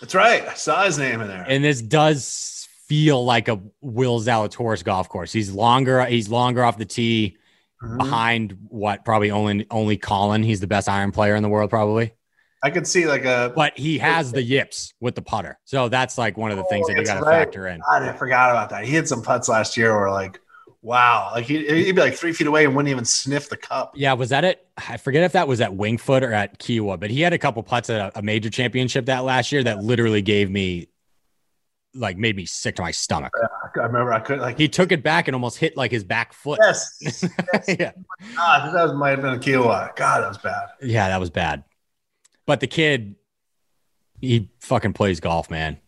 Speaker 2: That's right. I saw his name in there.
Speaker 1: And this does feel like a Will Zalatoris golf course. He's longer, he's longer off the tee
Speaker 2: Mhm.
Speaker 1: behind what probably only only Collin. He's the best iron player in the world, probably.
Speaker 2: I could see like a.
Speaker 1: But he has the yips with the putter. So that's like one of the things
Speaker 2: Oh,
Speaker 1: that you got to
Speaker 2: right.
Speaker 1: factor in.
Speaker 2: God, I forgot about that. He had some putts last year where like, wow, like he'd, he'd be like three feet away and wouldn't even sniff the cup.
Speaker 1: Yeah, was that it? I forget if that was at Winged Foot or at Kiawah, but he had a couple putts at a, a major championship that last year that literally gave me like made me sick to my stomach.
Speaker 2: I remember I couldn't like.
Speaker 1: He took it back and almost hit like his back foot.
Speaker 2: yes, *laughs* yes.
Speaker 1: yeah.
Speaker 2: Oh, God, that was, might have been a Kiawah. God, that was bad.
Speaker 1: Yeah, that was bad. But the kid, he fucking plays golf, man.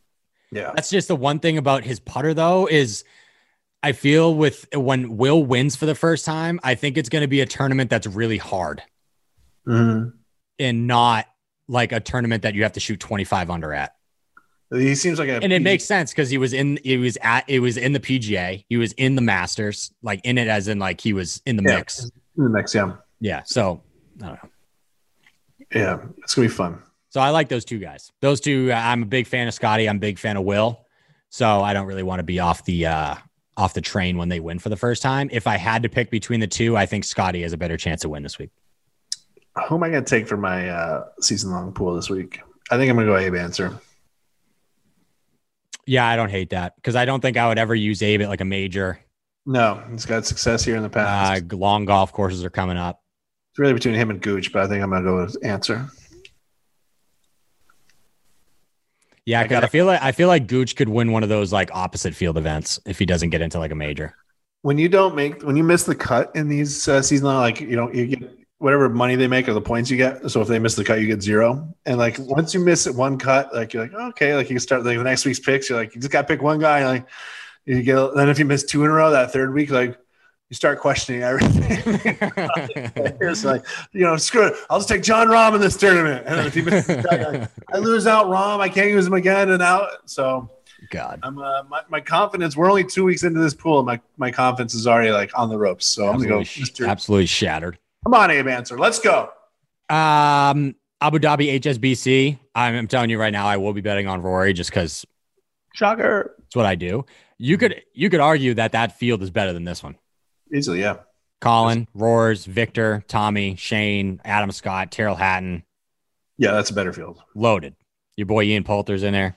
Speaker 2: Yeah,
Speaker 1: That's just the one thing about his putter, though, is I feel with when Will wins for the first time, I think it's going to be a tournament that's really hard
Speaker 2: Mhm.
Speaker 1: and not like a tournament that you have to shoot 25 under at.
Speaker 2: he seems like a.
Speaker 1: And it makes sense because he was in, it was at, it was in the PGA, he was in the Masters, like in it as in like he was in the
Speaker 2: Yeah.
Speaker 1: mix.
Speaker 2: in the mix. Yeah,
Speaker 1: Yeah. So I don't know.
Speaker 2: yeah, it's gonna be fun.
Speaker 1: So I like those two guys. Those two, I'm a big fan of Scotty. I'm a big fan of Will. So I don't really want to be off the uh, off the train when they win for the first time. If I had to pick between the two, I think Scotty has a better chance to win this week.
Speaker 2: Who am I gonna take for my uh, season long pool this week? I think I'm gonna go Abe Ancer.
Speaker 1: Yeah, I don't hate that because I don't think I would ever use Abe at like a major.
Speaker 2: No, he's got success here in the
Speaker 1: Uh,
Speaker 2: past.
Speaker 1: long golf courses are coming up.
Speaker 2: it's really between him and Gooch, but I think I'm gonna go with Ancer.
Speaker 1: Yeah,
Speaker 2: I
Speaker 1: because I,
Speaker 2: gotta-
Speaker 1: feel like I feel like Gooch could win one of those like opposite field events if he doesn't get into like a major.
Speaker 2: when you don't make when you miss the cut in these uh, season like you know you get whatever money they make or the points you get. So if they miss the cut, you get zero. And like once you miss it one cut, like you're like okay, like you can start like the next week's picks. You're like you just got to pick one guy. Like you get then if you miss two in a row that third week, like you start questioning everything. *laughs* it's like you know screw it. I'll just take Jon Rahm in this tournament. And if he misses the cut, you're like, I lose out Rahm. I can't use him again and out. So
Speaker 1: God.
Speaker 2: I'm uh, my, my confidence. We're only two weeks into this pool. And My my confidence is already like on the ropes. So I'm
Speaker 1: Absolutely,
Speaker 2: gonna go. Mr.
Speaker 1: absolutely shattered.
Speaker 2: Come on, Abe Ancer. Let's go.
Speaker 1: Um, Abu Dhabi HSBC. I'm, I'm telling you right now, I will be betting on Rory just because
Speaker 2: Shocker.
Speaker 1: it's what I do. You could you could argue that that field is better than this one.
Speaker 2: Easily, yeah.
Speaker 1: Collin, Roars, Victor, Tommy, Shane, Adam Scott, Tyrrell Hatton,
Speaker 2: Yeah, that's a better field.
Speaker 1: loaded. Your boy Ian Poulter's in there.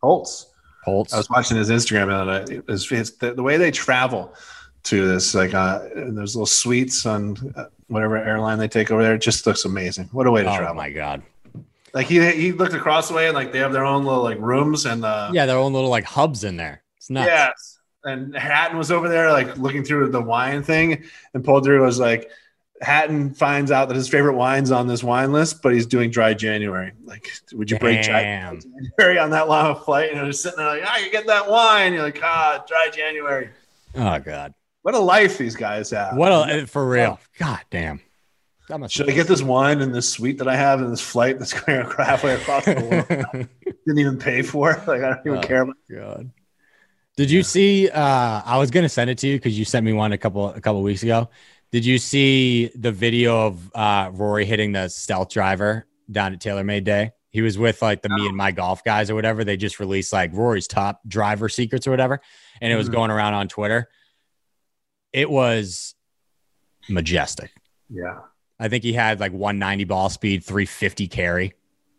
Speaker 2: Holtz.
Speaker 1: Holtz.
Speaker 2: I was watching his Instagram and. It's, it's the, the way they travel to this, like, uh, there's little suites on uh, whatever airline they take over there. It just looks amazing. What a way to
Speaker 1: oh
Speaker 2: travel.
Speaker 1: my god.
Speaker 2: Like he he looked across the way and like they have their own little like rooms and uh,
Speaker 1: Yeah, their own little like hubs in there. It's nuts.
Speaker 2: Yes. And Hatton was over there, like looking through the wine thing, and Poulter was like, Hatton finds out that his favorite wine's on this wine list, but he's doing dry January. Like, would you break dry January on that long flight? And you're just sitting there like, ah, you get that wine. You're like, ah, dry January.
Speaker 1: Oh god.
Speaker 2: What a life these guys have.
Speaker 1: What a for real. God damn.
Speaker 2: Should I get this wine in this suite that I have in this flight that's going *laughs* halfway across the world? *laughs* Didn't even pay for. Like, I don't even
Speaker 1: Oh.
Speaker 2: care about.
Speaker 1: God. Did you see? Uh, I was gonna send it to you because you sent me one a couple a couple weeks ago. Did you see the video of uh, Rory hitting the stealth driver down at TaylorMade Day? He was with like the me and my golf guys or whatever. They just released like Rory's top driver secrets or whatever, and it was
Speaker 2: Mhm.
Speaker 1: going around on Twitter. It was majestic.
Speaker 2: Yeah.
Speaker 1: I think he had like 190 ball speed, 350 carry,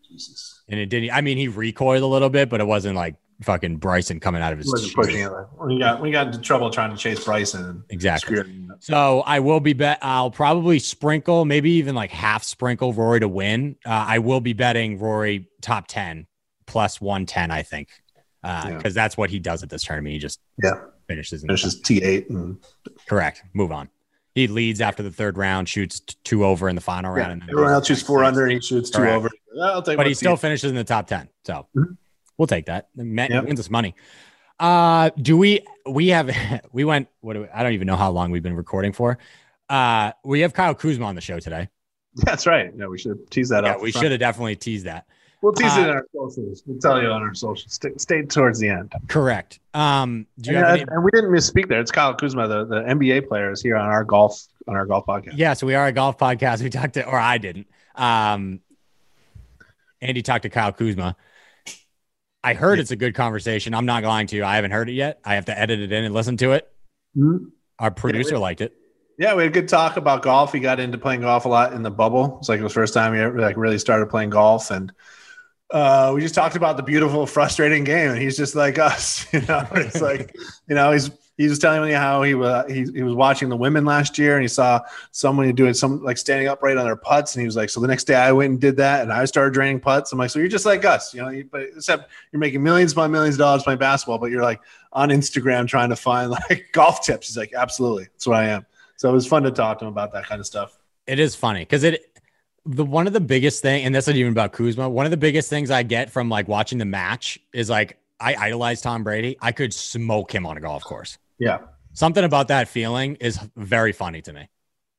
Speaker 2: Jesus.
Speaker 1: and it didn't. I mean, he recoiled a little bit, but it wasn't like fucking Bryson coming out of his.
Speaker 2: He wasn't pushing it. We got we got into trouble trying to chase Bryson.
Speaker 1: Exactly.
Speaker 2: screwed him up.
Speaker 1: So I will be bet. I'll probably sprinkle, maybe even like half sprinkle Rory to win. Uh, I will be betting Rory top ten plus one ten. I think because
Speaker 2: Yeah.
Speaker 1: that's what he does at this tournament. He just
Speaker 2: Yeah.
Speaker 1: finishes. In
Speaker 2: Finishes T eight and
Speaker 1: correct. Move on. He leads after the third round, shoots two over in the final round, and then
Speaker 2: everyone else shoots four under. He shoots two over.
Speaker 1: But he still finishes in the top 10 so
Speaker 2: Mhm.
Speaker 1: We'll take that Matt
Speaker 2: Yep.
Speaker 1: wins us money uh do we we have *laughs* we went what do we, i don't even know how long we've been recording for uh we have kyle kuzma on the show today
Speaker 2: That's right. No, we should tease that
Speaker 1: Yeah,
Speaker 2: up.
Speaker 1: we should have definitely teased that.
Speaker 2: We'll tease it
Speaker 1: Uh,
Speaker 2: in our socials. We'll tell you on our socials. Stay, stay towards the end.
Speaker 1: Correct. Um, do you
Speaker 2: And,
Speaker 1: have
Speaker 2: uh,
Speaker 1: any?
Speaker 2: and we didn't misspeak there. It's Kyle Kuzma, the, the NBA player, is here on our golf on our golf podcast.
Speaker 1: Yeah, so we are a golf podcast. We talked to, or I didn't. Um, Andy talked to Kyle Kuzma. I heard it's a good conversation. I'm not lying to you. I haven't heard it yet. I have to edit it in and listen to it.
Speaker 2: Mhm.
Speaker 1: Our producer liked it.
Speaker 2: Yeah, we had a good talk about golf. He got into playing golf a lot in the bubble. It's like it was the first time he ever like really started playing golf, and uh, we just talked about the beautiful, frustrating game. And he's just like us, *laughs* you know. It's like you know he's he was telling me how he was he, he was watching the women last year, and he saw someone doing some like standing upright on their putts, and he was like, so the next day I went and did that, and I started draining putts. I'm like, so you're just like us, you know, you, but except you're making millions upon millions of dollars playing basketball, but you're like on Instagram trying to find *laughs* like golf tips. He's like, absolutely, that's what I am. So it was fun to talk to him about that kind of stuff.
Speaker 1: It is funny because it the one of the biggest thing, and that's not even about Kuzma. One of the biggest things I get from like watching the match is like I idolize Tom Brady. I could smoke him on a golf course.
Speaker 2: Yeah.
Speaker 1: Something about that feeling is very funny to me.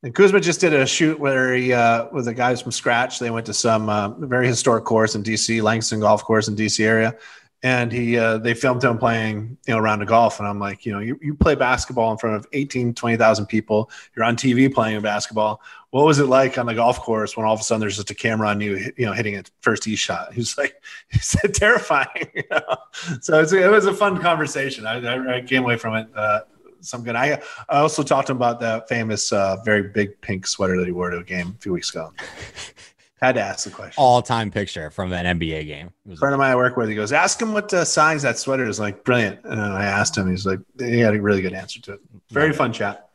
Speaker 2: And Kuzma just did a shoot where he, uh, with the guys from scratch, they went to some uh, very historic course in DC, Langston Golf Course in DC area. And he, uh, they filmed him playing, you know, around a golf. And I'm like, you know, you, you play basketball in front of 18, 20,000 people. You're on TV playing basketball. What was it like on the golf course when all of a sudden there's just a camera on you, you know, hitting a first tee shot? He was *laughs* like, he said terrifying. *laughs* You know? So it's, it was a fun conversation. I, I, I came away from it. Uh, some good. I, I also talked to him about that famous, uh, very big pink sweater that he wore to a game a few weeks ago. *laughs* Had to ask the question.
Speaker 1: All time picture from an NBA game.
Speaker 2: A friend of mine I work with, he goes, ask him what uh, size that sweater is. Like, brilliant. And I asked him, he's like, he had a really good answer to it. Very fun chat.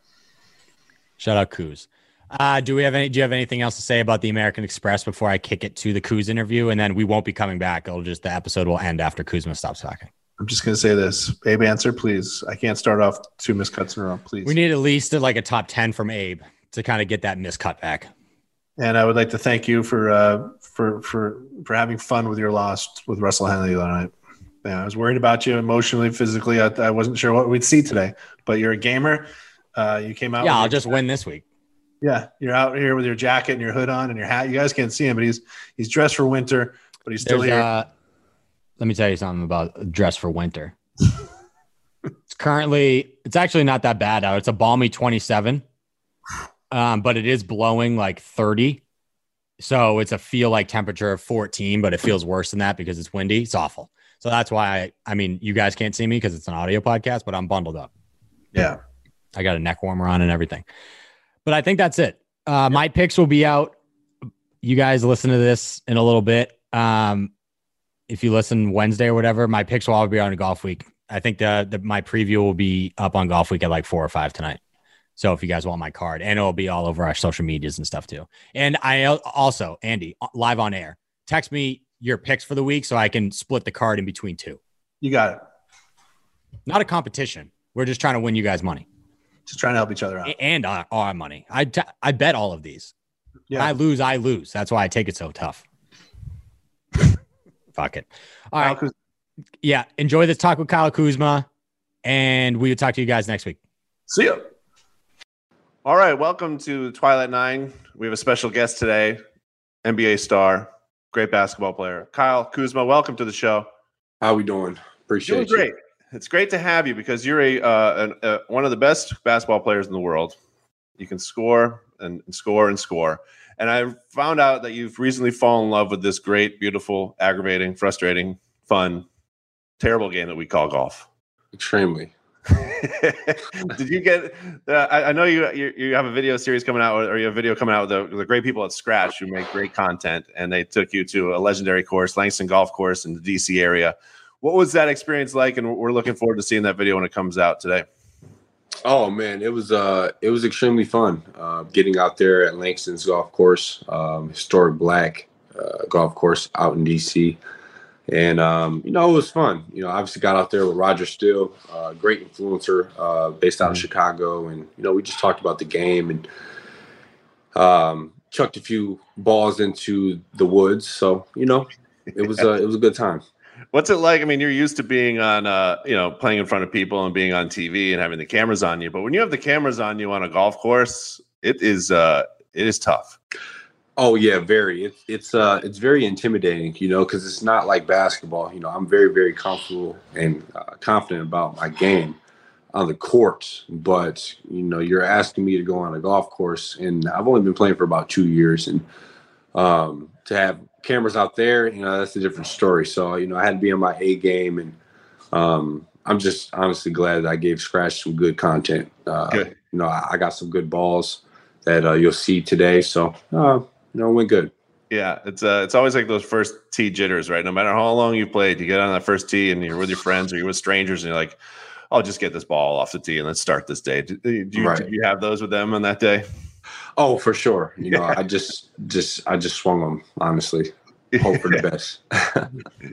Speaker 1: Shout out Kuz. Uh, do we have any? Do you have anything else to say about the American Express before I kick it to the Kuz interview? And then we won't be coming back. It'll just the episode will end after Kuzma stops talking.
Speaker 2: I'm just going to say this. Abe Ancer, please. I can't start off two miscuts in a row, please.
Speaker 1: We need at least like a top ten from Abe to kind of get that miscut back.
Speaker 2: and I would like to thank you for uh, for for for having fun with your loss with Russell Henley the other night. Yeah, I was worried about you emotionally, physically. I, I wasn't sure what we'd see today, but you're a gamer. Uh, you came out.
Speaker 1: Yeah, I'll just win this week.
Speaker 2: Yeah, you're out here with your jacket and your hood on and your hat. You guys can't see him, but he's he's dressed for winter, but he's still
Speaker 1: There's,
Speaker 2: here.
Speaker 1: uh, let me tell you something about dress for winter. *laughs* it's currently, it's actually not that bad out. It's a balmy 27, um, but it is blowing like 30. So it's a feel like temperature of 14, but it feels worse than that because it's windy. It's awful. So that's why I, I mean, you guys can't see me because it's an audio podcast, but I'm bundled up.
Speaker 2: yeah,
Speaker 1: I got a neck warmer on and everything. But I think that's it. Uh, My picks will be out. You guys listen to this in a little bit. Um, if you listen Wednesday or whatever, my picks will all be on Golf Week. I think the, the my preview will be up on Golf Week at like four or five tonight. So if you guys want my card, and it'll be all over our social medias and stuff too. And I also, Andy, uh, live on air, text me your picks for the week so I can split the card in between two.
Speaker 2: you got it.
Speaker 1: Not a competition. We're just trying to win you guys money.
Speaker 2: Just trying to help each other out.
Speaker 1: And our, our money. I, t- I bet all of these. When
Speaker 2: Yeah,
Speaker 1: I lose, I lose. That's why I take it so tough. *laughs* Fuck it. All right.
Speaker 2: Kyle Kuz-
Speaker 1: Yeah. Enjoy this talk with Kyle Kuzma. And we will talk to you guys next week.
Speaker 2: See ya. All right, welcome to Twilight Nine. We have a special guest today, NBA star, great basketball player, Kyle Kuzma. Welcome to the show.
Speaker 4: How we doing? Appreciate
Speaker 2: Doing
Speaker 4: you.
Speaker 2: great. It's great to have you because you're a, uh, an, uh, one of the best basketball players in the world. You can score and, and score and score. And I found out that you've recently fallen in love with this great, beautiful, aggravating, frustrating, fun, terrible game that we call golf.
Speaker 4: Extremely. *laughs*
Speaker 2: Did you get? Uh, I, I know you, you you have a video series coming out, or you have a video coming out with the, the great people at Scratch who make great content, and they took you to a legendary course, Langston Golf Course in the DC area. What was that experience like? And we're looking forward to seeing that video when it comes out today.
Speaker 4: Oh man, it was uh it was extremely fun. Uh, getting out there at Langston's golf course, um, historic black uh, golf course out in DC. And um, you know, it was fun. You know, obviously got out there with Roger Still, uh, great influencer, uh, based out of Chicago, and you know, we just talked about the game and um, chucked a few balls into the woods. So you know, it was uh, it was a good time.
Speaker 2: What's it like? I mean, you're used to being on, uh, you know, playing in front of people and being on TV and having the cameras on you. But when you have the cameras on you on a golf course, it is, uh, it is tough.
Speaker 4: Oh yeah, very. It's it's uh it's very intimidating, you know, because it's not like basketball. You know, I'm very very comfortable and uh, confident about my game on the court, but you know, you're asking me to go on a golf course, and I've only been playing for about two years, and um, to have cameras out there, you know, that's a different story. So you know, I had to be on my A game, and um, I'm just honestly glad that I gave Scratch some good content. Uh,
Speaker 2: Good.
Speaker 4: You know, I, I got some good balls that uh, you'll see today. So, uh, you know, it went good.
Speaker 2: Yeah, it's uh, it's always like those first tee jitters, right? No matter how long you played, you get on that first tee and you're with your friends or you're with strangers, and you're like, "I'll just get this ball off the tee and let's start this day." Do, do you,
Speaker 4: Right.
Speaker 2: did you have those with them on that day?
Speaker 4: Oh, for sure. You know, I *laughs* just, just, I just swung them. Honestly, hope for the best. *laughs*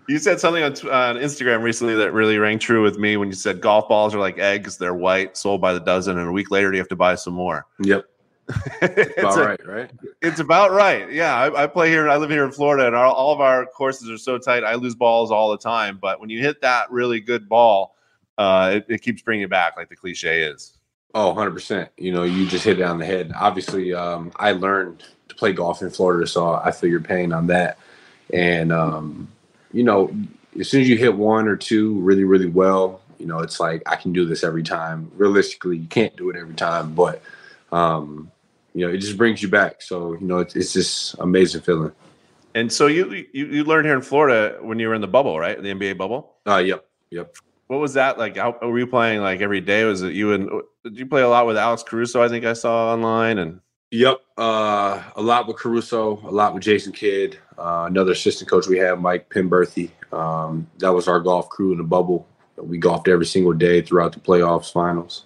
Speaker 2: You said something on, t- on Instagram recently that really rang true with me when you said golf balls are like eggs; they're white, sold by the dozen, and a week later you have to buy some more.
Speaker 4: yep, *laughs*
Speaker 2: it's,
Speaker 4: about
Speaker 2: a-
Speaker 4: right, right?
Speaker 2: it's about right. Yeah, I, I play here. I live here in Florida, and our, all of our courses are so tight. I lose balls all the time, but when you hit that really good ball, uh, it, it keeps bringing it back, like the cliche is.
Speaker 4: Oh, 100%. You know, you just hit it on the head. Obviously, um, I learned to play golf in Florida, so I feel your pain on that. And, um, you know, as soon as you hit one or two really, really well, you know, it's like I can do this every time. Realistically, you can't do it every time, but, um, you know, it just brings you back. So, you know, it's, it's just amazing feeling.
Speaker 2: And so you, you you learned here in Florida when you were in the bubble, right? The NBA bubble.
Speaker 4: Uh, yep, yep.
Speaker 2: What was that like? How were you playing like every day? Was it you and did you play a lot with Alex Caruso? I think I saw online and
Speaker 4: Yep. Uh, a lot with Caruso, a lot with Jason Kidd, uh, another assistant coach we have, Mike Penberthy. Um, that was our golf crew in the bubble. We golfed every single day throughout the playoffs, finals.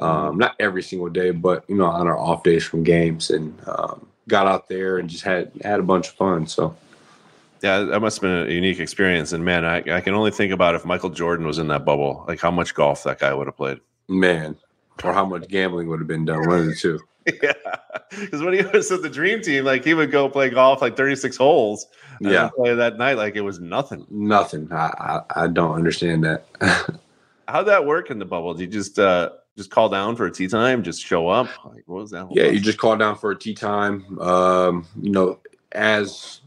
Speaker 4: Um, not every single day, but you know, on our off days from games, and um, got out there and just had had a bunch of fun. So
Speaker 2: yeah, that must have been a unique experience. And man, I, I can only think about if Michael Jordan was in that bubble, like how much golf that guy would have played.
Speaker 4: man, or how much gambling would have been done, one of the two. *laughs*
Speaker 2: yeah, because when he was with the dream team, like he would go play golf like 36 holes.
Speaker 4: Yeah,
Speaker 2: play that night like it was nothing.
Speaker 4: nothing. I, I I don't understand that. *laughs*
Speaker 2: How'd that work in the bubble? Did you just uh just call down for a tee time, just show up? Like what was that?
Speaker 4: Yeah, you just call down for a tee time. Um, you know, as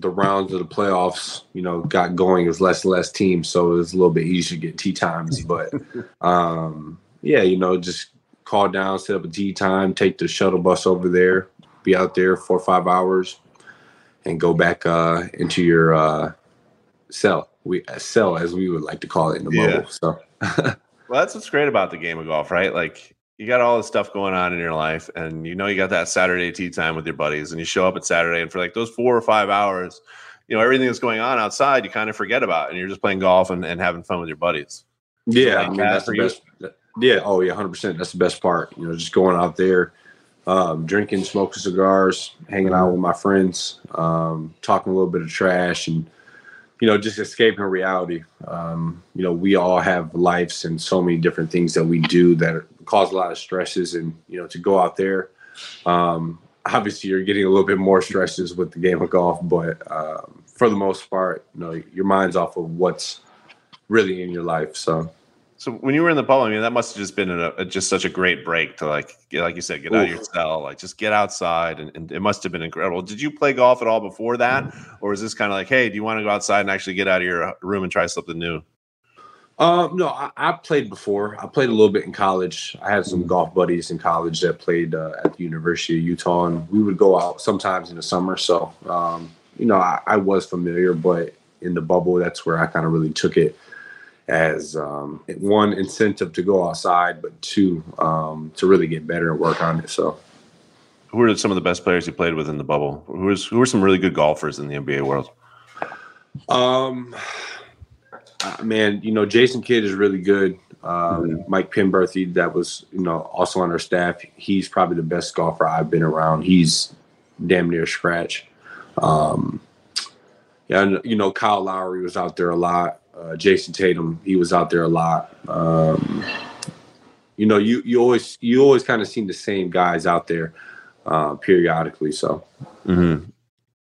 Speaker 4: the rounds of the playoffs, you know, got going, it was less and less teams, so it was a little bit easier to get tee times. *laughs* But um, yeah, you know, just call down, set up a tee time, take the shuttle bus over there, be out there four or five hours, and go back uh, into your uh, cell. We cell as we would like to call it in the
Speaker 2: Yeah.
Speaker 4: bubble. So *laughs*
Speaker 2: Well, that's what's great about the game of golf, right? Like you got all this stuff going on in your life, and you know you got that Saturday tee time with your buddies, and you show up at Saturday, and for like those four or five hours, you know everything that's going on outside, you kind of forget about, and you're just playing golf and, and having fun with your buddies.
Speaker 4: Yeah,
Speaker 2: like
Speaker 4: I mean that's the
Speaker 2: you?
Speaker 4: best. Yeah, oh yeah, hundred percent. That's the best part. You know, just going out there, um, drinking, smoking cigars, hanging out with my friends, um, talking a little bit of trash, and you know, just escaping reality. Um, you know, we all have lives and so many different things that we do that cause a lot of stresses, and you know, to go out there. Um, obviously, you're getting a little bit more stresses with the game of golf, but um, for the most part, you know, your mind's off of what's really in your life. So.
Speaker 2: So when you were in the bubble, I mean, that must have just been a, a- just such a great break to like, get, like you said, get out of your cell, like just get outside, and, and it must have been incredible. Did you play golf at all before that, or is this kind of like, hey, do you want to go outside and actually get out of your room and try something new?
Speaker 4: Um, no, I, I played before. I played a little bit in college. I had some golf buddies in college that played uh, at the University of Utah, and we would go out sometimes in the summer. So, um, you know, I, I was familiar, but in the bubble, that's where I kind of really took it as um, one incentive to go outside, but two um, to really get better and work on it. So,
Speaker 2: Who are some of the best players you played with in the bubble? Who is who are some really good golfers in the NBA world?
Speaker 4: Um, uh, man, you know, Jason Kidd is really good. Um, Mike Penberthy, that was, you know, also on our staff. He's probably the best golfer I've been around. He's damn near scratch. Um, yeah, and, you know, Kyle Lowry was out there a lot. Uh, Jayson Tatum, he was out there a lot. Um, you know, you you always you always kind of seen the same guys out there uh, periodically. So.
Speaker 2: Mm-hmm.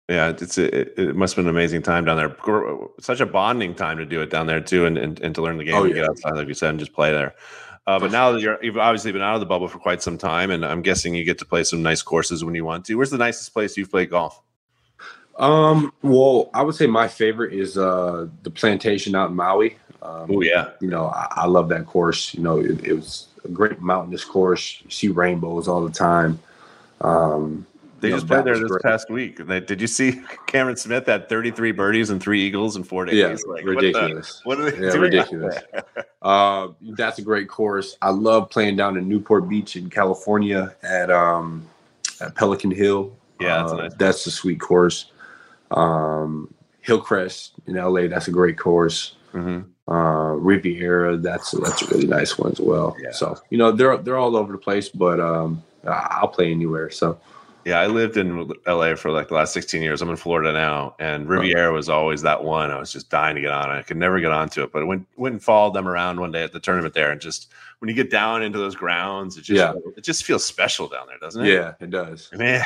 Speaker 2: Yeah, it's it, it must have been an amazing time down there. Such a bonding time to do it down there too, and and, and to learn the game
Speaker 4: Oh,
Speaker 2: and
Speaker 4: yeah.
Speaker 2: get outside, like you said, and just play there. Uh, but now that you're you've obviously been out of the bubble for quite some time, and I'm guessing you get to play some nice courses when you want to. Where's the nicest place you've played golf?
Speaker 4: Um, well, I would say my favorite is uh the plantation out in Maui. Um,
Speaker 2: Oh yeah,
Speaker 4: you know, I, I love that course. You know, it, it was a great mountainous course. You see rainbows all the time. Um,
Speaker 2: they
Speaker 4: you know,
Speaker 2: just played there this
Speaker 4: great.
Speaker 2: past week. And they, did you see *laughs* Cameron Smith had 33 birdies and three eagles in four days?
Speaker 4: Yeah,
Speaker 2: Like, what the-
Speaker 4: ridiculous. *laughs*
Speaker 2: What, are they
Speaker 4: Yeah,
Speaker 2: doing?
Speaker 4: ridiculous. *laughs* Uh, that's a great course. I love playing down in Newport Beach in California at um, at Pelican Hill.
Speaker 2: Yeah, that's a
Speaker 4: Uh,
Speaker 2: nice
Speaker 4: that's a sweet course. Um, Hillcrest in LA, that's a great course.
Speaker 2: Mhm.
Speaker 4: Uh, Riviera, that's that's a really nice one as well.
Speaker 2: Yeah.
Speaker 4: So you know they're they're all over the place, but um, I'll play anywhere. So
Speaker 2: Yeah, I lived in LA for like the last 16 years. I'm in Florida now, and Riviera was always that one. I was just dying to get on. it. I could never get onto it, but I went went and followed them around one day at the tournament there, and just when you get down into those grounds, it just
Speaker 4: Yeah.
Speaker 2: it just feels special down there, doesn't it?
Speaker 4: yeah, it does. *laughs*
Speaker 2: Man,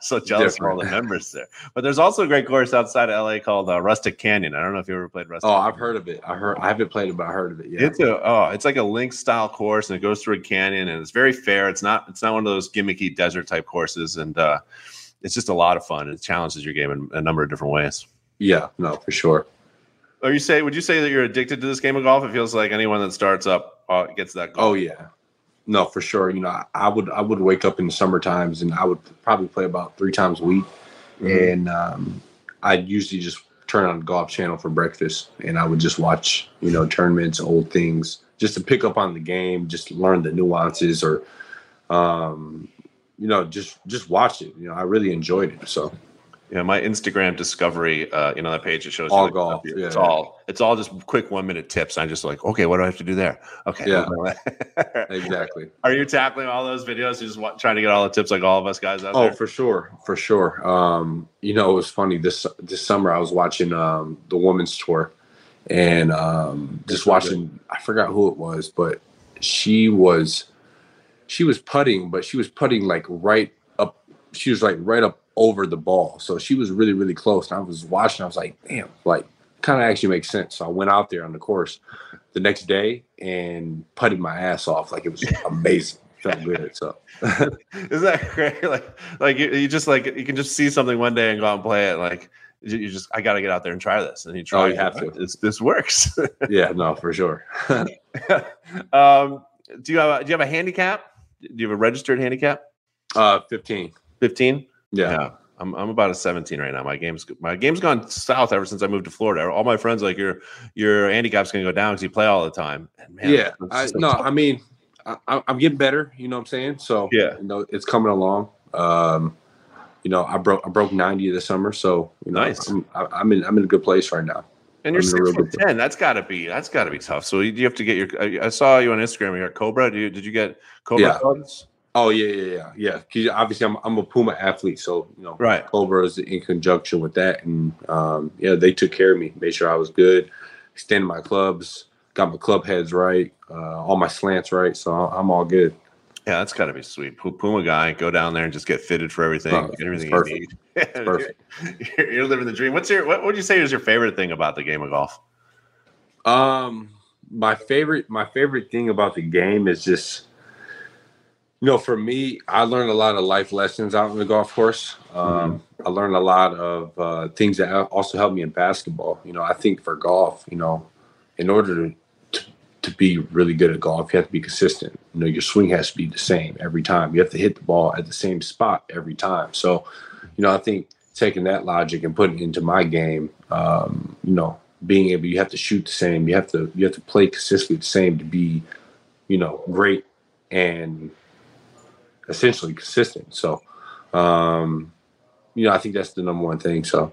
Speaker 2: so jealous of all the *laughs* members there. But there's also a great course outside of LA called uh, Rustic Canyon. I don't know if you ever played Rustic.
Speaker 4: Oh, I've heard of it. I heard. I haven't played it, but I heard of it. Yeah.
Speaker 2: It's a oh, it's like a link style course, and it goes through a canyon, and it's very fair. It's not it's not one of those gimmicky desert type courses, and uh, it's just a lot of fun. It challenges your game in a number of different ways.
Speaker 4: yeah. No, for sure.
Speaker 2: Are you say? Would you say that you're addicted to this game of golf? It feels like anyone that starts up uh, gets that. Goal.
Speaker 4: Oh yeah, no for sure. You know, I, I would I would wake up in the summer times and I would probably play about three times a week,
Speaker 2: Mhm.
Speaker 4: and um, I'd usually just turn on the golf channel for breakfast and I would just watch you know tournaments, old things, just to pick up on the game, just learn the nuances or, um, you know, just just watch it. You know, I really enjoyed it. So
Speaker 2: Yeah, my Instagram discovery, uh, you know, that page that shows you
Speaker 4: All golf, yeah.
Speaker 2: It's all it's all just quick one minute tips. I'm just like, okay, what do I have to do there? Okay,
Speaker 4: Yeah. *laughs* exactly.
Speaker 2: Are you tackling all those videos? You just want, trying to get all the tips like all of us guys out
Speaker 4: Oh,
Speaker 2: there?
Speaker 4: for sure, for sure. Um, you know, it was funny this this summer. I was watching um, the women's tour, and um, just watching. I forgot who it was, but she was she was putting, but she was putting like right up. She was like right up over the ball, so she was really really close. And I was watching. I was like, damn, like kind of actually makes sense. So I went out there on the course the next day and putted my ass off. Like it was *laughs* amazing. Felt good. So. *laughs*
Speaker 2: Isn't that great? *laughs* Like, like you, you just like you can just see something one day and go out and play it. Like, you just I got to get out there and try this, and you try.
Speaker 4: Oh, you
Speaker 2: it.
Speaker 4: have to.
Speaker 2: This this works.
Speaker 4: yeah, no, for sure.
Speaker 2: um, do you have a, do you have a handicap? Do you have a registered handicap?
Speaker 4: Uh, fifteen.
Speaker 2: Fifteen.
Speaker 4: Yeah.
Speaker 2: I'm, I'm about a 17 right now. My game's my game's gone south ever since I moved to Florida. All my friends like your your handicap's gonna go down because you play all the time. And man,
Speaker 4: yeah. I,
Speaker 2: a
Speaker 4: no,
Speaker 2: tough-
Speaker 4: I mean, I, I'm getting better. You know what I'm saying? So
Speaker 2: Yeah.
Speaker 4: you know, it's coming along. Um, you know, I broke I broke 90 this summer, so you know,
Speaker 2: Nice.
Speaker 4: I'm, I- I'm in I'm in a good place right now.
Speaker 2: and you're
Speaker 4: I'm in a
Speaker 2: six foot ten. That's gotta be that's gotta be tough. So you, you have to get your. I I saw you on Instagram. You got Cobra. Do you, did you get Cobra
Speaker 4: Yeah.
Speaker 2: clubs?
Speaker 4: Oh yeah, yeah, yeah, yeah. obviously, I'm I'm a Puma athlete, so you know,
Speaker 2: Right.
Speaker 4: Cobra is in conjunction with that, and um, yeah, they took care of me, made sure I was good, extended my clubs, got my club heads right, uh, all my slants right, so I'm all good.
Speaker 2: Yeah, that's got to be sweet. Puma guy, go down there and just get fitted for everything,
Speaker 4: Oh,
Speaker 2: get everything
Speaker 4: perfect.
Speaker 2: you need. *laughs*
Speaker 4: perfect.
Speaker 2: You're, you're living the dream. What's your what would you say is your favorite thing about the game of golf?
Speaker 4: Um, my favorite, my favorite thing about the game is just, you know, for me, I learned a lot of life lessons out on the golf course. Um, I learned a lot of uh, things that also helped me in basketball. You know, I think for golf, you know, in order to, to to be really good at golf, you have to be consistent. You know, your swing has to be the same every time. You have to hit the ball at the same spot every time. So, you know, I think taking that logic and putting it into my game, um, you know, being able you have to shoot the same, you have to you have to play consistently the same to be, you know, great and essentially consistent. So, um, you know, I think that's the number one thing. So,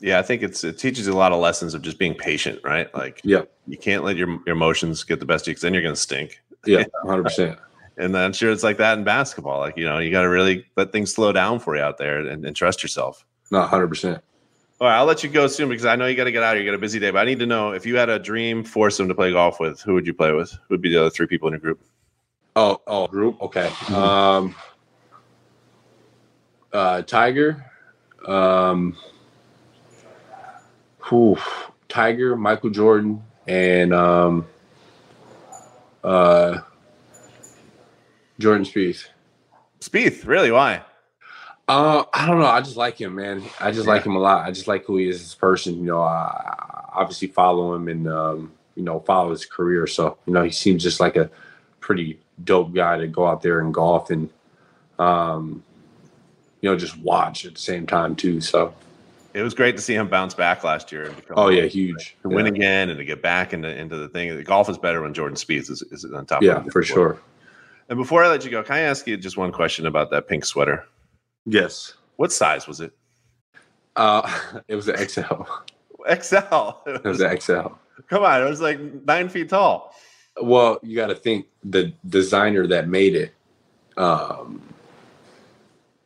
Speaker 2: Yeah, I think it's it teaches you a lot of lessons of just being patient, right? Like
Speaker 4: yeah,
Speaker 2: you can't let your, your emotions get the best of you because then you're going to stink.
Speaker 4: yeah, *laughs* hundred percent.
Speaker 2: And then I'm sure, it's like that in basketball. Like you know, you got to really let things slow down for you out there and, and trust yourself.
Speaker 4: Not hundred percent.
Speaker 2: All right, I'll let you go soon because I know you got to get out. Here. You got a busy day, but I need to know if you had a dream foursome to play golf with, who would you play with? Who would be the other three people in your group?
Speaker 4: Oh, oh, group. Okay. Um, uh, Tiger. Um, whew, Tiger, Michael Jordan, and um, uh, Jordan Spieth.
Speaker 2: Spieth, really? Why?
Speaker 4: Uh, I don't know. I just like him, man. I just like him a lot. I just like who he is as a person. You know, I obviously follow him and um, you know follow his career. So you know, he seems just like a pretty dope guy to go out there and golf and um, you know just watch at the same time too. So
Speaker 2: it was great to see him bounce back last year and become
Speaker 4: oh yeah, huge
Speaker 2: to win again and to get back into into the thing. The golf is better when Jordan Spieth is, is on top.
Speaker 4: Yeah, for sure.
Speaker 2: And before I let you go, can I ask you just one question about that pink sweater?
Speaker 4: Yes.
Speaker 2: What size was it?
Speaker 4: Uh, *laughs* it was an XL.
Speaker 2: XL. *laughs*
Speaker 4: It was an XL.
Speaker 2: Come on, it was like nine feet tall.
Speaker 4: Well, you got to think the designer that made it. Um,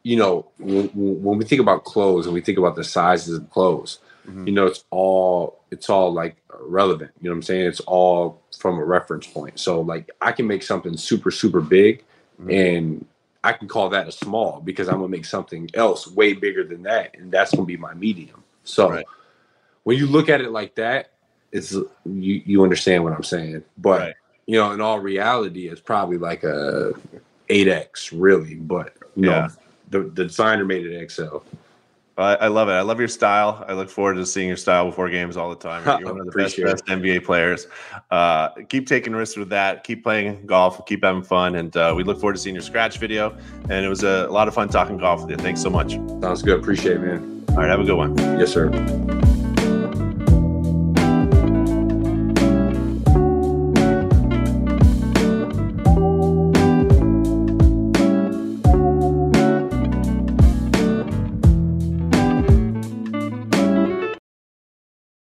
Speaker 4: you know, when, when, we think about clothes and we think about the sizes of clothes, mm-hmm. you know, it's all it's all like relevant. You know what I'm saying? It's all from a reference point. So like, I can make something super super big, mm-hmm. and I can call that a small because I'm gonna make something else way bigger than that, and that's gonna be my medium. So right. when you look at it like that, it's you you understand what I'm saying. But right. You know, in all reality, it's probably like a 8x really. But you yeah. know, the, the designer made it XL.
Speaker 2: I, I, love it. I love your style. I look forward to seeing your style before games all the time. *laughs* You're one of the best, best, NBA players. Uh, keep taking risks with that. Keep playing golf. Keep having fun. And uh, we look forward to seeing your scratch video. And it was a, a lot of fun talking golf with you. Thanks so much.
Speaker 4: Sounds good. Appreciate it, man.
Speaker 2: All right. Have a good one.
Speaker 4: Yes, sir.